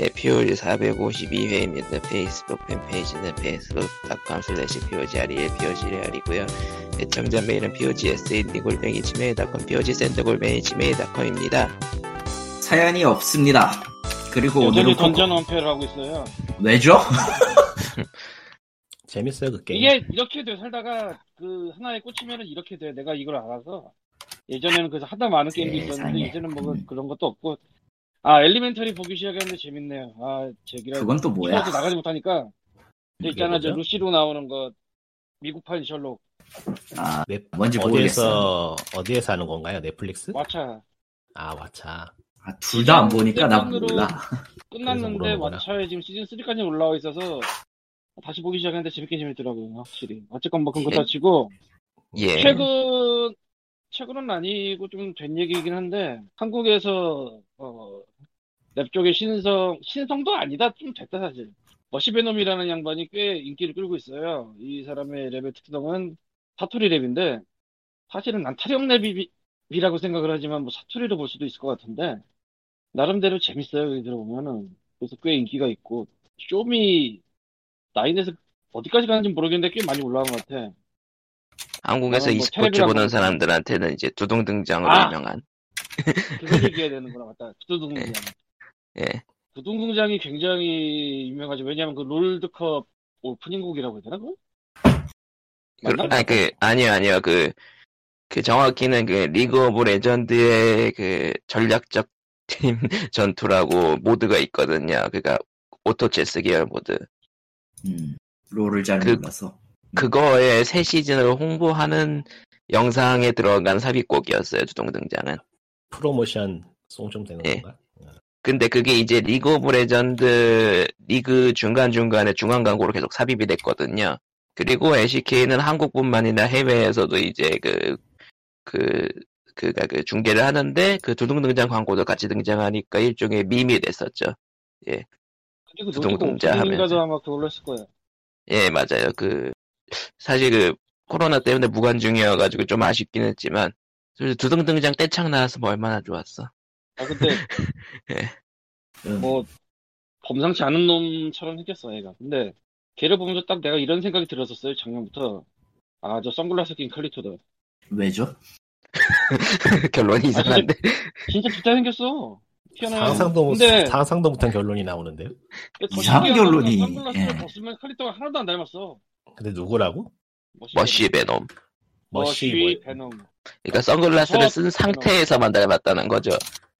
예, POG 452회입니다. 페이스북 팬페이지는 facebook.com slash POGREL, POGREL이고요. 애청자 메일은 POGSAD 골뱅이 지메일.com, POG센터골뱅이 지메일.com입니다. 사연이 없습니다. 그리고 오늘은 던전 원패를 하고 있어요. 왜죠? 재밌어요 그 게임. 이게 이렇게 돼 살다가 그 하나에 꽂히면은 이렇게 돼. 내가 이걸 알아서 예전에는 그래서 하다 많은 게임도 있었는데. 이제는 뭐 음. 그런 것도 없고. 아 엘리멘터리 보기 시작했는데 재밌네요. 아 제기라 그건 또 뭐야? 도 나가지 못하니까. 저 있잖아 저? 루시로 나오는 거 미국판 셜록 아, 넷- 뭔지 모르겠어요. 어디에서 어디에서 하는 건가요? 넷플릭스? 왓챠 아 왓챠. 아, 둘 다 안 보니까 나 몰라. 끝났는데. 왓챠에 지금 시즌 3까지 올라와 있어서 다시 보기 시작했는데 재밌게 재밌더라고요 확실히. 어쨌건 뭐 그런 거다 치고 예. 최근 최근은 아니고 좀 된 얘기이긴 한데 한국에서 어, 랩 쪽의 신성 신성도 아니다. 좀 됐다 사실. 머쉬베놈이라는 양반이 꽤 인기를 끌고 있어요. 이 사람의 랩의 특성은 사투리 랩인데 사실은 난 타령 랩이라고 생각을 하지만 뭐 사투리로 볼 수도 있을 것 같은데 나름대로 재밌어요 여기 들어보면은. 그래서 꽤 인기가 있고 쇼미 nine에서 어디까지 가는지 모르겠는데 꽤 많이 올라간 것 같아. 한국에서 뭐 e스포츠 보는 사람들한테는 이제 두둥등장으로 아! 유명한. 그걸 얘기해야 되는구나. 맞다. 두둥등장 예. 두둥등장이 굉장히 유명하죠 왜냐하면 그 롤드컵 오프닝 곡이라고 해야 되나 그거? 그? 아니, 그, 아니요, 아니요. 그, 그 정확히는 그 리그 오브 레전드의 그 전략적 팀 전투라고 모드가 있거든요. 그니까 오토 체스 계열 모드. 음, 롤을 잘 그- 몰라서. 그거의 새 시즌을 홍보하는 영상에 들어간 삽입곡이었어요. 두둥등장은. 프로모션 송 좀 되는 예. 건가? 근데 그게 이제 리그 오브 레전드 리그 중간중간에 중간 광고로 계속 삽입이 됐거든요. 그리고 LCK는 한국뿐만 아니라 해외에서도 이제 그, 그, 그가 그 중계를 하는데 그 두둥등장 광고도 같이 등장하니까 일종의 밈이 됐었죠. 그리고 하면서. 아마 그걸로 했을 거예요 예, 맞아요. 그, 사실 그, 코로나 때문에 무관중이어가지고 좀 아쉽긴 했지만, 두둥등장 떼창 나와서 뭐 얼마나 좋았어. 아 근데 음, 뭐 범상치 않은 놈처럼 생겼어 얘가 근데 걔를 보면서 딱 내가 이런 생각이 들었었어요 작년부터 아 저 선글라스 낀 칼리토다 왜죠? 결론이 이상한데. 진짜 좋다 생겼어 희한해 상상도 못- 근데 상상도 못한 결론이 나오는데요. 더 이상한 결론이, 선글라스를 예. 벗으면 칼리토가 하나도 안 닮았어 근데 누구라고? 머시 베놈. 머시 베놈 그러니까 선글라스를 어, 쓴 상태에서만 닮았다는 거죠.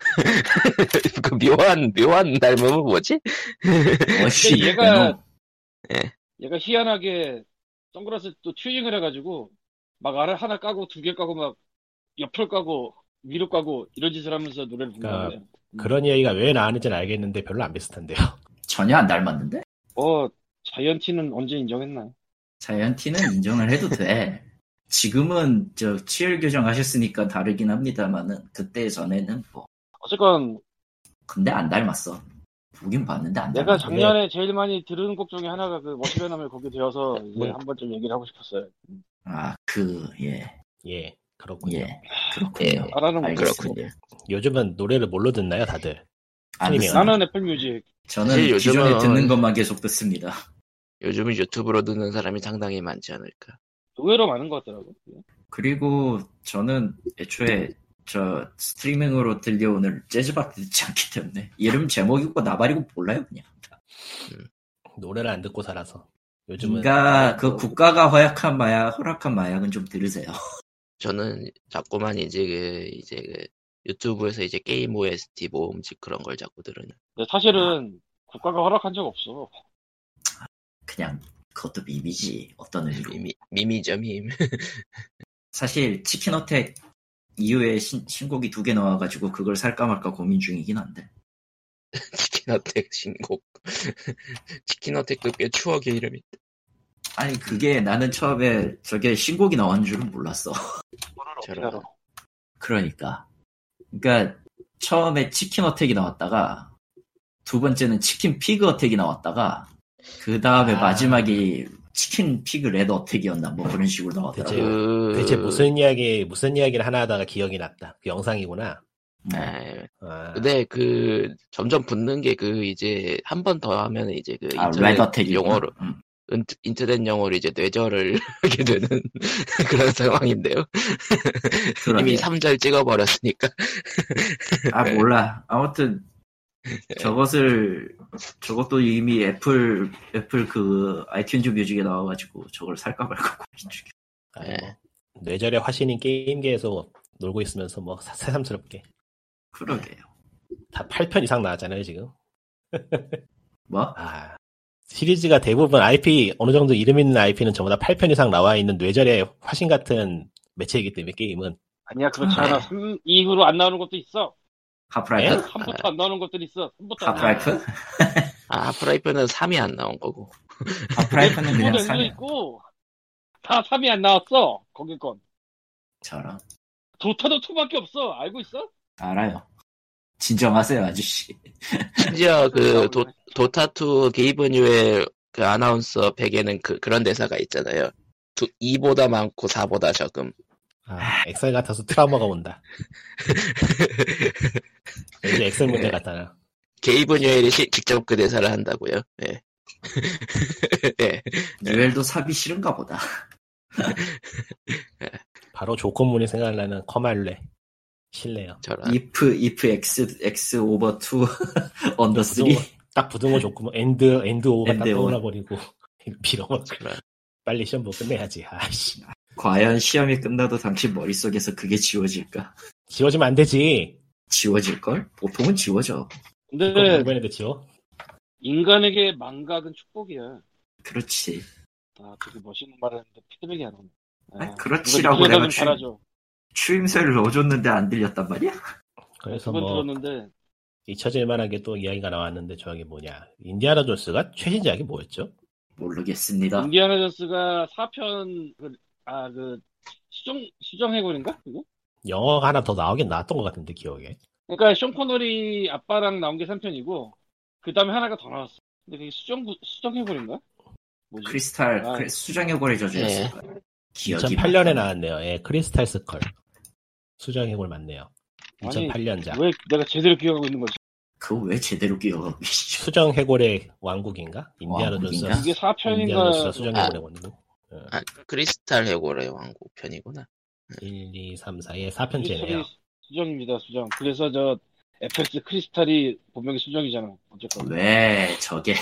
그 묘한, 묘한 닮음은 뭐지? 어씨, 얘가- 베놈. 얘가 희한하게 선글라스 또 튜닝을 해가지고 막 알을 하나 까고 두 개 까고 막 옆을 까고 위로 까고 이런 짓을 하면서 노래를 그러니까 부르는데 그런 얘기가 왜 나왔는지는 알겠는데 별로 안 비슷한데요. 전혀 안 닮았는데? 어 자이언티는 언제 인정했나 자이언티는 인정을 해도 돼. 지금은 저 치열 교정하셨으니까 다르긴 합니다만은 그때 전에는 뭐 어쨌건 근데 안 닮았어. 보긴 봤는데 안 내가 닮았어. 작년에 제일 많이 들은 곡 중에 하나가 그 머시베놈의 곡이 되어서 이제 뭐- 한 번쯤 얘기를 하고 싶었어요. 아, 그, 예, 예, 그렇군요. 예, 그렇군요. 예, 알아는 못 알겠습니다. 그렇군요. 요즘은 노래를 뭘로 듣나요, 다들? 듣습니다. 나는 애플 뮤직. 저는 요즘은- 기존에 듣는 것만 계속 듣습니다. 요즘은 유튜브로 듣는 사람이 상당히 많지 않을까. 의외로 많은 것 같더라고. 그리고 저는 애초에 저 스트리밍으로 들려오는 재즈밖에 듣지 않기 때문에 이름 제목이고 나발이고 몰라요 그냥. 노래를 안 듣고 살아서. 요즘은 그러니까 그 국가가 허약한 마약, 허락한 마약은 좀 들으세요. 저는 자꾸만 이제 그, 이제 그, 유튜브에서 이제 게임 OST 모음집 그런 걸 자꾸 들으는. 근데 사실은 국가가 허락한 적 없어. 그냥 그것도 밈이지 어떤 의미로. 미미, 미미죠, 밈. 사실 치킨 어택 이후에 신, 신곡이 두 개 나와가지고 그걸 살까 말까 고민 중이긴 한데. Chicken Attack 신곡. Chicken Attack도 꽤 추억의 이름인데. 아니 그게 나는 처음에 저게 신곡이 나온 줄은 몰랐어. 저런. 그러니까. 그러니까 처음에 Chicken Attack이 나왔다가 두 번째는 Chicken Pig Attack이 나왔다가 그 다음에 아. 마지막이 Chicken Pig Red Attack이었나 뭐 그런 식으로 나왔더라고. 대체- 그... 대체 무슨 이야기 무슨 이야기를 하나 하다가 기억이 났다. 그 영상이구나. 네. 예. 아, 근데 그 점점 붙는 게 그 이제 한 번 더 하면 이제 그 아, 인터넷 용어로 음. 인- 인터넷 용어로 이제 뇌절을 하게 되는 그런 상황인데요. 이미 3절 찍어버렸으니까. 아 몰라. 아무튼 네. 저것을 저것도 이미 애플 애플 그 아이튠즈 뮤직에 나와가지고 저걸 살까 말까 고민 중이야. 아니, 네. 뭐, 뇌절의 화신인 게임계에서 놀고 있으면서 뭐 사- 새삼스럽게 그러게요. 다 8편 이상 나왔잖아요 지금. 뭐? 아 시리즈가 대부분 IP 어느 정도 이름 있는 IP는 전부 다 8편 이상 나와 있는 뇌절의 화신 같은 매체이기 때문에 게임은 아니야 그렇지 아, 않아. 네. 3 이후로 안 나오는 것도 있어. 하프라이프? 3부터 안 나오는 것들이 있어. 3부터 안 나오는 하프라이프? 아, 하프라이프는 3이 안 나온 거고. 하프라이프는 그냥 도 사냐. 있고 다 3이 안 나왔어. 거기 건. 저런. 도타도 2밖에 없어. 알고 있어? 알아요. 진정하세요 아저씨. 심지어 그 도, 도타2 게이브 뉴엘의 그 아나운서 팩에는 그, 그런 대사가 있잖아요. 2보다 많고 4보다 적음. 아, 엑셀 같아서 트라우마가 온다. 왠지 엑셀 문제 같다나. 게이브 뉴엘이 시- 직접 그 대사를 한다고요. 예. 예. 뉴엘도 사기 싫은가 보다. 바로 조건문이 생각나는 커말레. 실례요. 저런. if if x x over 2 under 3 부등호, 딱 부등호 조건문 엔드 엔드 오가 딱 엔드 오. 떠올라 버리고 빌어먹. 빨리 시험 보고 끝내야지. 아씨. 과연 시험이 끝나도 당신 머릿속에서 그게 지워질까? 지워지면 안 되지. 지워질걸? 보통은 지워져. 근데 이번에도 지워? 인간에게 망각은 축복이야. 그렇지. 아, 되게 멋있는 말을 했는데 피드백이 안 오네. 아니, 그렇지라고 내가 달아줘. 추임새를 넣어줬는데 안 들렸단 말이야? 그래서 뭐 들었는데 잊혀질 만한 게 또 이야기가 나왔는데 저게 뭐냐. 인디아나 존스가 최신작이 뭐였죠? 모르겠습니다. 인디아나 존스가 4편 그, 아, 그 수정 수정 해골인가? 그거? 영어가 하나 더 나오긴 나왔던 것 같은데 기억에. 그러니까 숀 코너리 아빠랑 나온 게 3편이고 그 다음에 하나가 더 나왔어. 근데 그게 수정 수정 해골인가? 뭐지? 크리스탈 아. 고리 저주였을 예. 거야. 기억이 2008년에 막- 나왔네요. 예, Crystal Skull. 수정해골 맞네요. 아니, 2008년작. 왜 내가 제대로 기억하고 있는 거지? 그거 왜 제대로 기억하고 계시죠? 수정 해골의 왕국인가? 인디아나 존스. 이게 인디아나 4편인가? 존스 수정 해골의 왕국. 아, 크리스탈 해골의 왕국 편이구나. 1, 2, 3, 4의 4편째네요. 수정입니다, 수정. 그래서 저 FX 크리스탈이 본명이 수정이잖아. 어쨌건. 왜 저게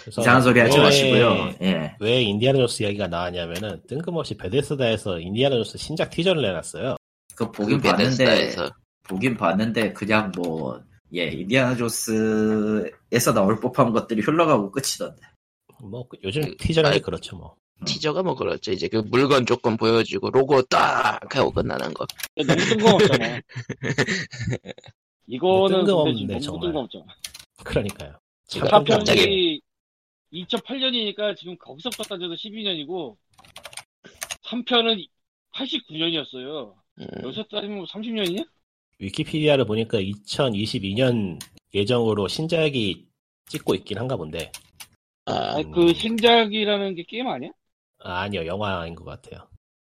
그래서 이상한 소리 하지 왜- 마시고요. 예. 왜 인디아나 존스 이야기가 나왔냐면은 뜬금없이 베데스다에서 인디아나 존스 신작 티저를 내놨어요. 그 보긴 그 봤는데 베데스다에서. 보긴 봤는데 그냥 뭐 예, 인디아나 존스에서 나올 법한 것들이 흘러가고 끝이던데. 뭐 그- 요즘 그- 티저라는 게 아이- 그렇죠 뭐. 티저가 뭐 그렇죠. 이제 그 물건 조금 보여주고 로고 딱 하고 끝나는 거. 너무 뜬금없잖아. 이거는 근데 뜬금없네, 너무 정말. 뜬금없잖아. 그러니까요. 4편이 2008년이니까 지금 거기서부터 따져도 12년이고 3편은 89년이었어요. 음, 여기서 따지면 30년이냐? 위키피디아를 보니까 2022년 예정으로 신작이 찍고 있긴 한가 본데. 아, 아니, 그 신작이라는 게 게임 아니야? 아, 아니요, 영화인 것 같아요.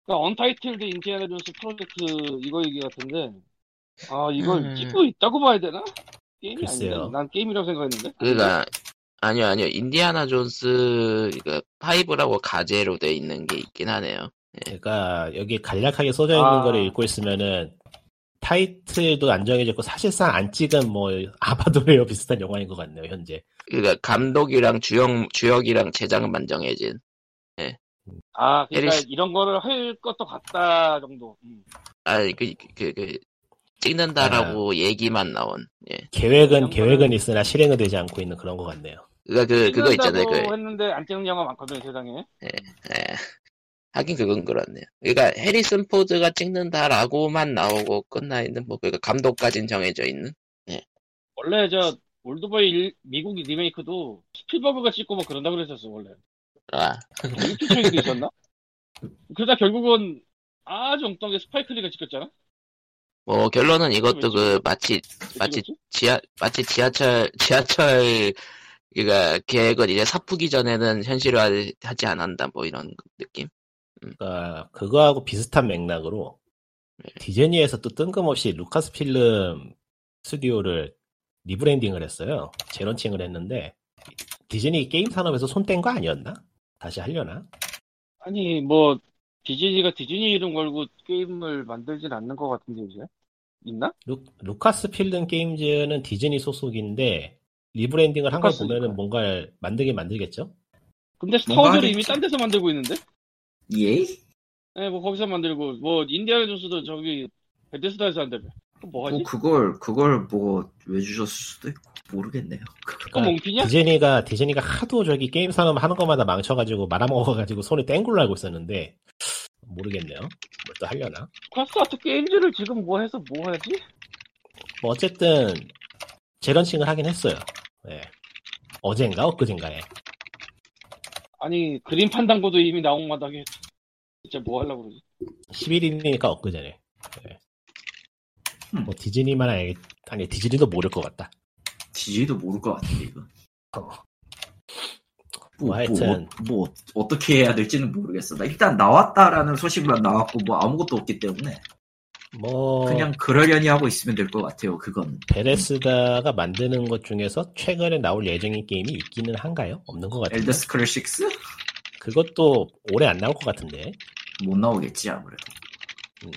그러니까 Untitled Indiana Jones Project 이거 얘기 같은데 아 이걸 음. 찍고 있다고 봐야 되나? 게임이 글쎄요. 아닌데 난 게임이라고 생각했는데 그니까, 아니요, 아니요. 인디아나 존스, 그, 5라고 가제로 돼 있는 게 있긴 하네요. 그러니까 여기 간략하게 써져 있는 아. 거를 읽고 있으면은 타이틀도 안 정해졌고 사실상 안 찍은 뭐 아바도레어 비슷한 영화인 것 같네요 현재. 그니까, 감독이랑 주역, 주역이랑 제작만 정해진. 아 그러니까 에리스- 이런 거를 할 것도 같다 정도 음. 아, 그, 그, 그, 찍는다라고 얘기만 나온. 예. 계획은 계획은 있으나 실행은 되지 않고 있는 그런 것 같네요. 그니까 그, 그거 있잖아요. 그, 했는데 안 찍는 영화 많거든요 세상에 예. 하긴 그건 그렇네요. 그러니까 해리슨 포드가 찍는다라고만 나오고 끝나 있는 뭐 그러니까 감독까진 정해져 있는. 원래 저 올드보이 일- 미국 리메이크도 스필버그가 찍고 뭐 그런다 그랬었어 원래 아, 유튜브에도 있었나? 그러다 결국은 아주 엉뚱하게 스파이크 리가 찍었잖아 뭐 결론은 이것도 그 마치 왜 마치? 지하 마치 지하철 지하철 그러니까 계획을 이제 삽 뜨기 전에는 현실화하지 않았다 뭐 이런 느낌. 그러니까 그거하고 비슷한 맥락으로 디즈니에서 또 뜬금없이 루카스 필름 스튜디오를 rebranding을 했어요. 재런칭을 했는데 디즈니 게임 산업에서 손 뗀 거 아니었나? 다시 하려나? 아니 뭐 디즈니가 디즈니 이름 걸고 게임을 만들진 않는 것 같은데 이제 있나? 루, 루카스 필름 게임즈는 디즈니 소속인데 리브랜딩을 한 걸. 보면은 뭔가 만들긴 만들겠죠? 근데 스타워즈를. 이미 딴 데서 만들고 있는데? 예? 네, 뭐 거기서 만들고 뭐 인디아나 존스도 저기 베데스다에서 한다며. 뭐 하지? 뭐 그걸 그걸 뭐 왜 주셨을 수도 있고 모르겠네요. 그거 몽피냐? 디즈니가 디즈니가 하도 저기 게임 산업 하는 것마다 망쳐가지고 말아먹어가지고 손에 뗀 걸로 알고 있었는데 모르겠네요. 뭘 또 하려나? 카스아트 게임즈를 지금 뭐 해서 뭐 하지? 뭐 어쨌든 재런칭을 하긴 했어요. 예. 어젠가 엊그젠가에 아니 그림 판단고도 이미 나온 마당에 진짜 뭐 하려고 그러지? 11일이니까 엊그제네. 예. 음. 뭐 디즈니만 알 아니 디즈니도 모를 것 같다. 디즈니도 모를 것 같은데 이거. 어. 뭐, 뭐 하여튼. 뭐, 뭐 어떻게 해야 될지는 모르겠어. 나 일단 나왔다라는 소식만 나왔고 뭐 아무것도 없기 때문에 뭐 그냥 그러려니 하고 있으면 될 것 같아요. 그건 베데스다가 만드는 것 중에서 최근에 나올 예정인 게임이 있기는 한가요? 없는 것 같은데. 엘더 스크롤 6? 그것도 올해 안 나올 것 같은데. 못 나오겠지 아무래도. 음.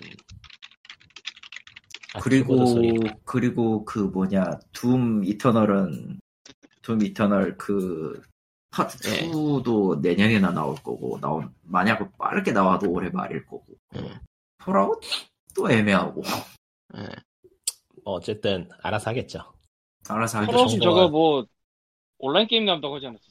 아, 그리고 소리. 그리고 그 뭐냐 둠 이터널은 둠 이터널 그 파트 네. 2도 내년에나 나올 거고 나온 만약 빠르게 나와도 올해 말일 거고 음. 폴아웃 또 애매하고 예. 뭐 어쨌든 알아서 하겠죠. 알아서 폴아웃은 정도가- 저거 뭐 온라인 게임 나온다고 하지 않았어?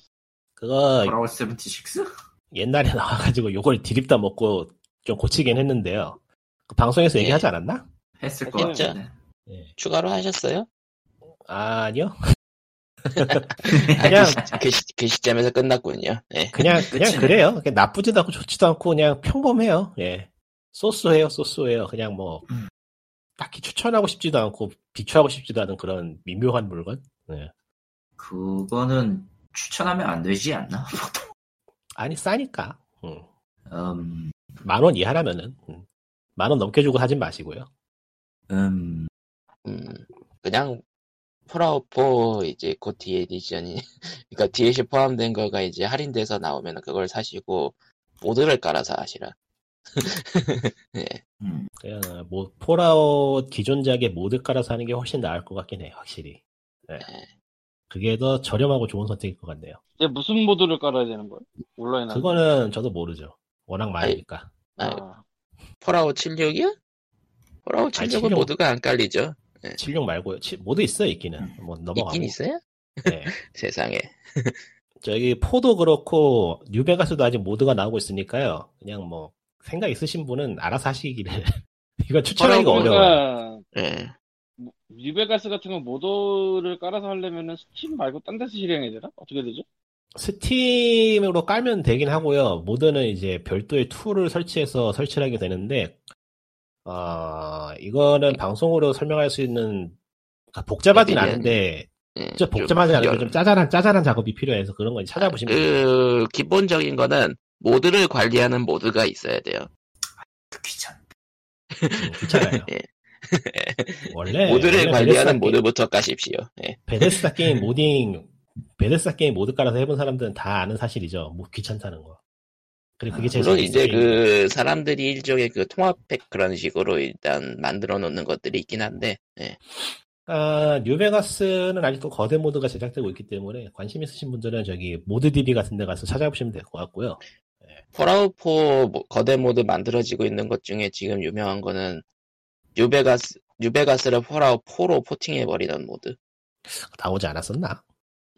그거 폴아웃 76? 옛날에 나와가지고 요걸 디립다 먹고 좀 고치긴 했는데요. 그 방송에서 예. 얘기하지 않았나? 했을 것 진짜? 같은데 예. 추가로 하셨어요? 아니요. 아, 그냥- 그, 시, 그, 시, 그 시 점에서 끝났군요. 예. 그냥 그냥 끝이네. 그래요. 그냥 나쁘지도 않고 좋지도 않고 그냥 평범해요. 예. 소소해요, 소소해요. 그냥 뭐 음. 딱히 추천하고 싶지도 않고 비추하고 싶지도 않은 그런 미묘한 물건. 예. 그거는 추천하면 안 되지 않나? 아니 싸니까. 음. 음, 만원 이하라면은 음. 만원 넘게 주고 사진 마시고요. 음, 음, 그냥 폴아웃 4 이제 GOTY edition이 그러니까 DLC 포함된 거가 이제 할인돼서 나오면 그걸 사시고 모드를 깔아서 하시라. 예. 음. 그냥 뭐 폴아웃 기존작에 모드 깔아서 하는 게 훨씬 나을 것 같긴 해, 확실히. 예. 그게 더 저렴하고 좋은 선택일 것 같네요. 이제 무슨 모드를 깔아야 되는 거야? 온라인 하는 그거는 저도 모르죠. 워낙 많으니까. 거? 아, 아, 폴아웃 76이요? 아니, 76은 76. 모드가 안 깔리죠. 76 말고요. 치- 모드 있어요, 있기는. 뭐 넘어가고. 있긴 있어요? 예. 세상에. 저기 four도 그렇고 뉴베가스도 아직 모드가 나오고 있으니까요. 그냥 뭐 생각 있으신 분은 알아서 하시기를. 이거 추천하기가 어려워요. 뭐, 뉴베가스 같은 거 모드를 깔아서 하려면은 스팀 말고 딴 데서 실행해야 되나? 어떻게 되죠? 스팀으로 깔면 되긴 하고요. 모드는 이제 별도의 tool을 설치해서 설치를 하게 되는데, 어, 이거는 방송으로 설명할 수 있는, 그러니까 복잡하진 예, 예, 않은데, 예. 좀 복잡하진 않은데 여- 좀 짜잘한, 짜잘한 작업이 필요해서 그런 건 찾아보시면 돼요. 그 기본적인 거는 모드를 관리하는 모드가 있어야 돼요. 귀찮. 음, 귀찮아요. 예. 원래, 모드를 원래 관리하는 모드부터 까십시오. 예. 베데스다 게임 modding, 베데스다 게임 모드 깔아서 해본 사람들은 다 아는 사실이죠. 뭐 귀찮다는 거. 그리고 그게 제일 물론 이제. 그 사람들이 일종의 그 통합팩 그런 식으로 일단 만들어 놓는 것들이 있긴 한데 예. 아, 뉴베가스는 아직도 거대 모드가 제작되고 있기 때문에 관심 있으신 분들은 저기 모드 DB 같은 데 가서 찾아보시면 될 것 같고요. 폴아웃 4 모- 거대 모드 만들어지고 있는 것 중에 지금 유명한 거는 뉴베가스 뉴베가스를 폴아웃 4로 porting해 버리던 모드. 나오지 않았었나?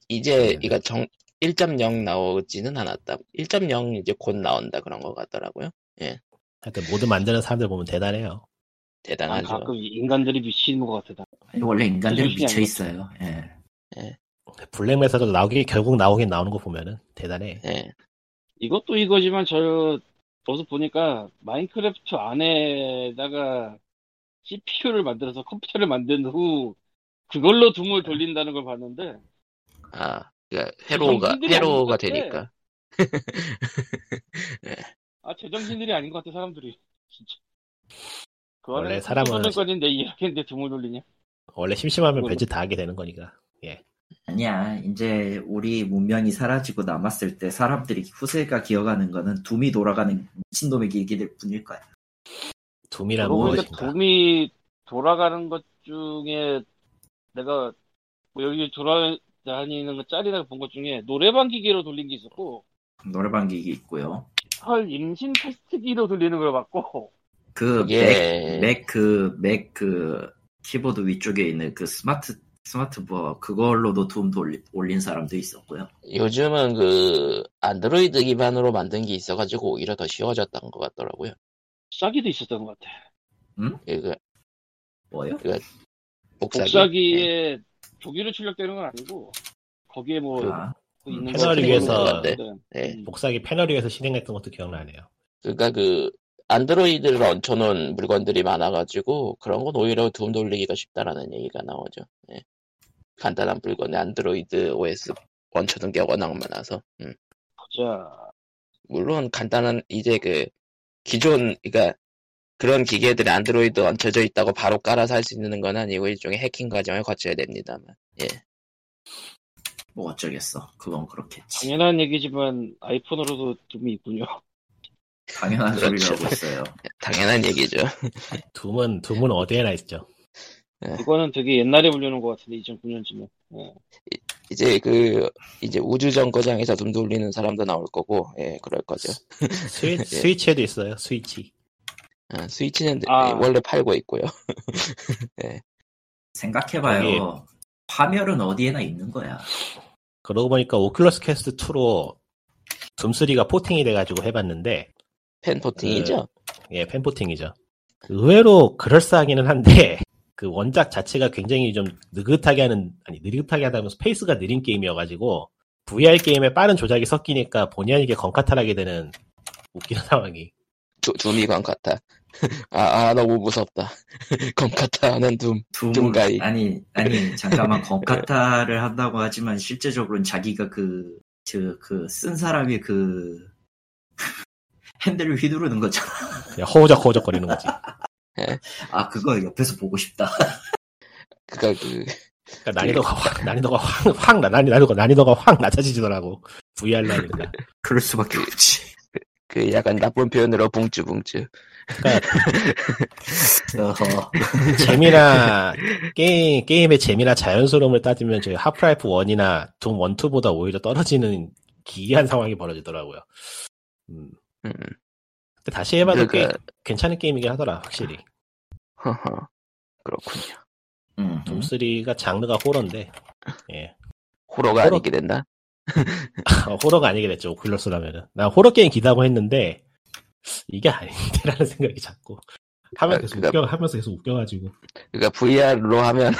이제 네. 이거 정 1.0 나오지는 않았다. 1.0 이제 곧 나온다 그런 것 같더라고요. 하여튼 모드 만드는 사람들 보면 대단해요. 난 대단하죠. 가끔 인간들이 미치는 것 같아. 원래 인간들은 정신이 미쳐 있어요. 예. 블랙메사도 나오기 결국 나오긴 나오는 거 보면은 대단해. 예. 이것도 이거지만 저 어서 보니까 마인크래프트 안에다가 CPU를 만들어서 컴퓨터를 만든 후 그걸로 둠을 돌린다는 걸 봤는데 아, 그러니까 회로가 회로가. 되니까. 아 제정신들이 아닌 것 같아 사람들이 진짜 원래 사람은- 건인데 이렇게인데 둠을 돌리냐? 원래 심심하면 별짓 다 하게 되는 거니까. 아니야. 이제 우리 문명이 사라지고 남았을 때 사람들이 후세가 기억하는 거는 둠이 돌아가는 미친놈의 기기들 뿐일 거야. 보니까 무엇인가? 둠이 돌아가는 것 중에 내가 뭐 여기 돌아 다니는 거 짤이나 본 것 중에 노래방 기계로 돌린 게 있었고 노래방 기기 있고요. 헐 임신 테스트기로 돌리는 걸 봤고 그 예. 맥, 맥, 그, 맥, 그, 키보드 위쪽에 있는 그 스마트, 스마트 뭐, 그걸로도 둠 돌리, 올린 사람도 있었고요. 요즘은 그 안드로이드 기반으로 만든 게 있어가지고 오히려 더 쉬워졌던 것 같더라고요. 복사기도 있었던 것 같아. 그 뭐요? 복사기. 복사기에 종이로 출력되는 건 아니고 거기에 뭐 아, 있는 거 위해서- 같은데. 네. 음. 복사기 패널 위에서 실행했던 것도 기억나네요. 그러니까 그 안드로이드를 얹혀놓은 물건들이 많아가지고 그런 건 오히려 둠 돌리기가 쉽다라는 얘기가 나오죠. 예. 간단한 물건에 안드로이드 OS 얹혀둔 게 워낙 많아서. 음. 자, 물론 간단한 이제 그 기존 그러니까 그런 기계들이 안드로이드 얹혀져 있다고 바로 깔아서 할 수 있는 건 아니고 일종의 해킹 과정을 거쳐야 됩니다만. 예. 뭐 어쩌겠어. 그건 그렇겠지. 당연한 얘기지만 아이폰으로도 둠이 있군요. 당연한 그렇죠. 소리를 하고 있어요. 당연한 얘기죠. 둠은 둠은 어디에나 있죠. 그거는 되게 옛날에 불리는 것 같은데 2009년쯤에. 이제 그 이제 우주 정거장에서 둠 돌리는 사람도 나올 거고, 예, 그럴 거죠. 스위, 스위치에도 있어요. 스위치. 아, 스위치는 아. 원래 팔고 있고요. 생각해봐요. 파멸은 어디에나 있는 거야. 그러고 보니까 오큘러스 퀘스트 2로 둠3가 porting이 돼가지고 해봤는데 fan porting이죠. 예, fan porting이죠. 의외로 그럴싸하기는 한데, 그 원작 자체가 굉장히 좀 느긋하게 하는, 아니, 느긋하게 하다 보면 페이스가 느린 게임이어가지고, VR 게임에 빠른 조작이 섞이니까 본의 아니게 gun kata를 하게 되는 웃기는 상황이. 두, 둠이 건카타. 아, 아, 너무 무섭다. 건카타 하는 둠. 둠, 둠가이. 아니, 아니, 잠깐만, 건카타를 한다고 하지만 실제적으로는 자기가 그, 그, 그, 쓴 사람이 그, 핸들을 휘두르는 거잖아. 그냥 허우적 허우적 거리는 거지. 아, 그거 옆에서 보고 싶다. 그니까 그, 그러니까 난이도가 확, 난이도가 확, 확, 나- 난이도가, 난이도가 확 낮아지더라고. VR로 하니까. 그럴 수밖에 없지. 그 약간 나쁜 표현으로 붕쭈붕쭈. 어허. 재미나, 게임, 게임의 재미나 자연스러움을 따지면 저희 하프라이프 1이나 둠 1, 2보다 오히려 떨어지는 기이한 상황이 벌어지더라고요. 음. 음, 근데 다시 해봐도 꽤 그러니까, 괜찮은 게임이긴 하더라, 확실히. 허허. 그렇군요. 음, 음. 둠3가 장르가 호러인데, 예. 호러가 호러- 아니게 된다? 어, 호러가 아니게 됐죠, 오큘러스라면은. 난 호러 게임 기다고 했는데, 이게 아닌데라는 생각이 자꾸. 하면 계속 그러니까- 웃겨, 하면서 계속 웃겨가지고. 그니까 VR로 하면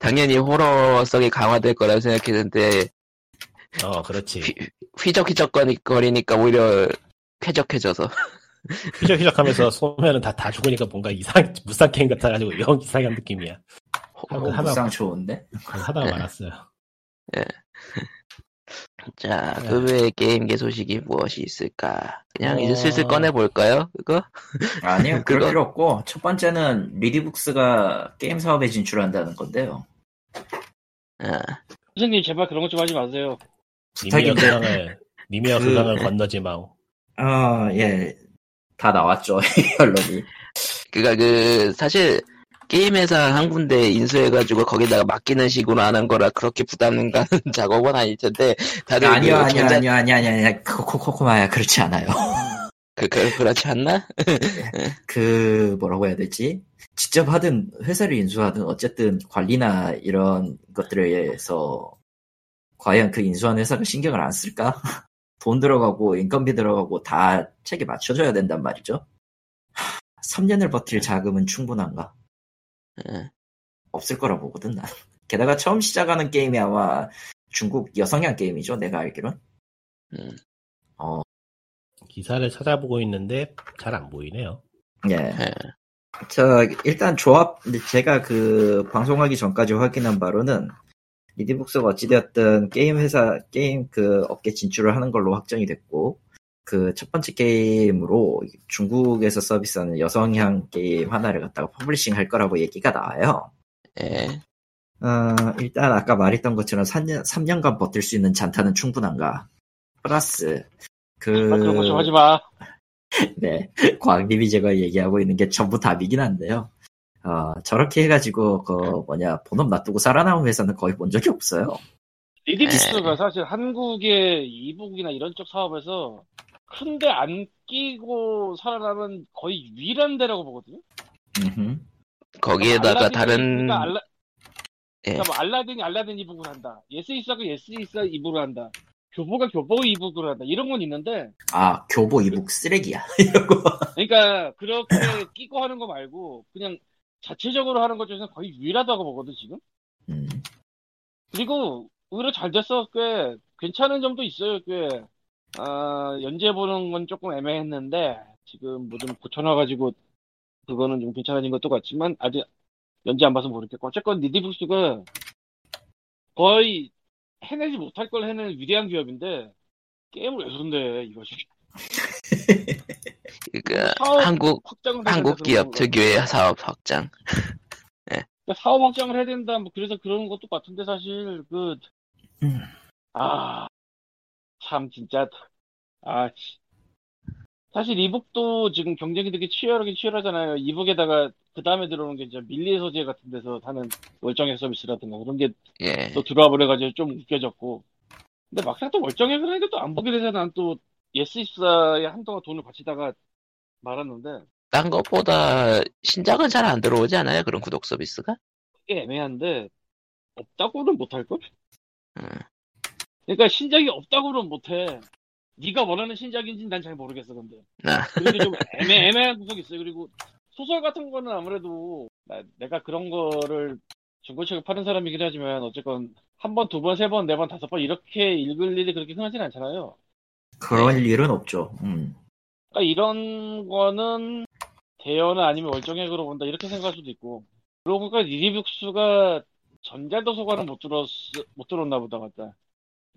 당연히 호러성이 강화될 거라 생각했는데 어, 그렇지. 휘, 휘적휘적거리니까 오히려 쾌적해져서 휘적휘적 하면서 쏘면은 다, 다 죽으니까 뭔가 이상, 무쌍 게임 같아가지고 영 이상한 느낌이야. 어, 하나- 무쌍 좋은데? 그래서 하다가 말았어요. 자, 네. 그 외에 게임계 소식이 무엇이 있을까? 그냥 이제 어. 슬슬 꺼내볼까요? 그거? 아니요, 그럴 그거- 필요 없고, 첫 번째는 리디북스가 게임 사업에 진출한다는 건데요. 아, 선생님 제발 그런 것 좀 하지 마세요. 부탁인데. 수장을, 니미어 그- 수장을 건너지 마오. 아, 예. 다 나왔죠, 결론이. 그니까 그, 사실, 게임 회사 한 군데 인수해가지고 거기다가 맡기는 식으로 하는 거라 그렇게 부담 가는 작업은 아닐 텐데, 다들 아니요, 그 아니요, 전자- 아니요, 아니요, 아니요, 아니요. 코코코마야, 그렇지 않아요. 그, 그, 그렇지 않나? 그, 뭐라고 해야 되지? 직접 하든, 회사를 인수하든, 어쨌든 관리나 이런 것들에 의해서, 과연 그 인수한 회사가 신경을 안 쓸까? 돈 들어가고, 인건비 들어가고, 다 책에 맞춰줘야 된단 말이죠. 3년을 버틸 자금은 충분한가? 예. 없을 거라 보거든, 난. 게다가 처음 시작하는 게임이 아마 중국 여성향 게임이죠, 내가 알기론. 음, 어, 기사를 찾아보고 있는데 잘 안 보이네요. 예. 예. 저, 일단 조합, 제가 그, 방송하기 전까지 확인한 바로는, 리디북스가 어찌되었든 게임 회사, 게임 그 업계 진출을 하는 걸로 확정이 됐고, 그 첫 번째 게임으로 중국에서 서비스하는 여성향 게임 하나를 갖다가 publishing 할 거라고 얘기가 나와요. 예. 어, 일단 아까 말했던 것처럼 3년, 3년간 버틸 수 있는 잔탄은 충분한가. 플러스, 그, 아, 그런 거좀 하지 마. 네, 광님이 제가 얘기하고 있는 게 전부 답이긴 한데요. 어, 저렇게 해가지고, 그, 뭐냐, 본업 놔두고 살아남은 회사는 거의 본 적이 없어요. 리디북스가 사실 한국의 e-book이나 이런 쪽 사업에서 큰데 안 끼고 살아남은 거의 유일한 데라고 보거든요. 음흠. 거기에다가 다른 그러니까, 알라, 예. 그러니까 뭐 알라딘이 알라딘 e-book을 한다. 예스24가 예스24 e-book을 한다. 교보가 교보 이북을 한다. 이런 건 있는데, 아, 교보 이북 쓰레기야. 이러고. 그러니까 그렇게 끼고 하는 거 말고 그냥 자체적으로 하는 것 중에서 거의 유일하다고 보거든 지금. 음, 그리고 오히려 잘 됐어. 꽤 괜찮은 점도 있어요. 꽤 아, 연재 보는 건 조금 애매했는데 지금 뭐 좀 고쳐놔가지고 그거는 좀 괜찮아진 것도 같지만 아직 연재 안 봐서 모르겠고 어쨌건 니디북스가 거의 해내지 못할 걸 해내는 위대한 기업인데 게임을 왜 손대 이거지. 그 사업 한국 한국 기업. 특유의 사업 확장. 그러니까 사업 확장을 해야 된다. 뭐 그래서 그런 것도 같은데 사실 그 음. 아, 참, 진짜, 아, 씨. 사실 이북도 지금 경쟁이 되게 치열하게 치열하잖아요. 이북에다가 그 다음에 들어오는 게 이제 밀리의 소재 같은 데서 하는 월정액 서비스라든가 그런 게또 예. 들어와 버려가지고 좀 웃겨졌고. 근데 막상 또 월정액을 하니까 또 안 보게 되잖아. 난또 예스24에 한동안 돈을 바치다가 말았는데, 딴 것보다 신작은 잘 안 들어오지 않아요? 그런 구독 서비스가? 꽤 애매한데, 없다고는 못할걸? 음. 그러니까 신작이 없다고는 못해. 네가 원하는 신작인지는 난 잘 모르겠어, 근데. 아. 그리고 좀 애매, 애매한 구석이 있어요. 그리고 소설 같은 거는 아무래도 나- 내가 그런 거를 중고책을 파는 사람이긴 하지만 어쨌건 한 번, 두 번, 세 번, 네 번, 다섯 번 이렇게 읽을 일이 그렇게 흔하진 않잖아요. 그런 일은 없죠. 음. 그러니까 이런 거는 대여나 아니면 월정액으로 본다 이렇게 생각할 수도 있고 그러고 보니까 리리북스가 전자도서관은 못 들었 못 들었나 보다 같다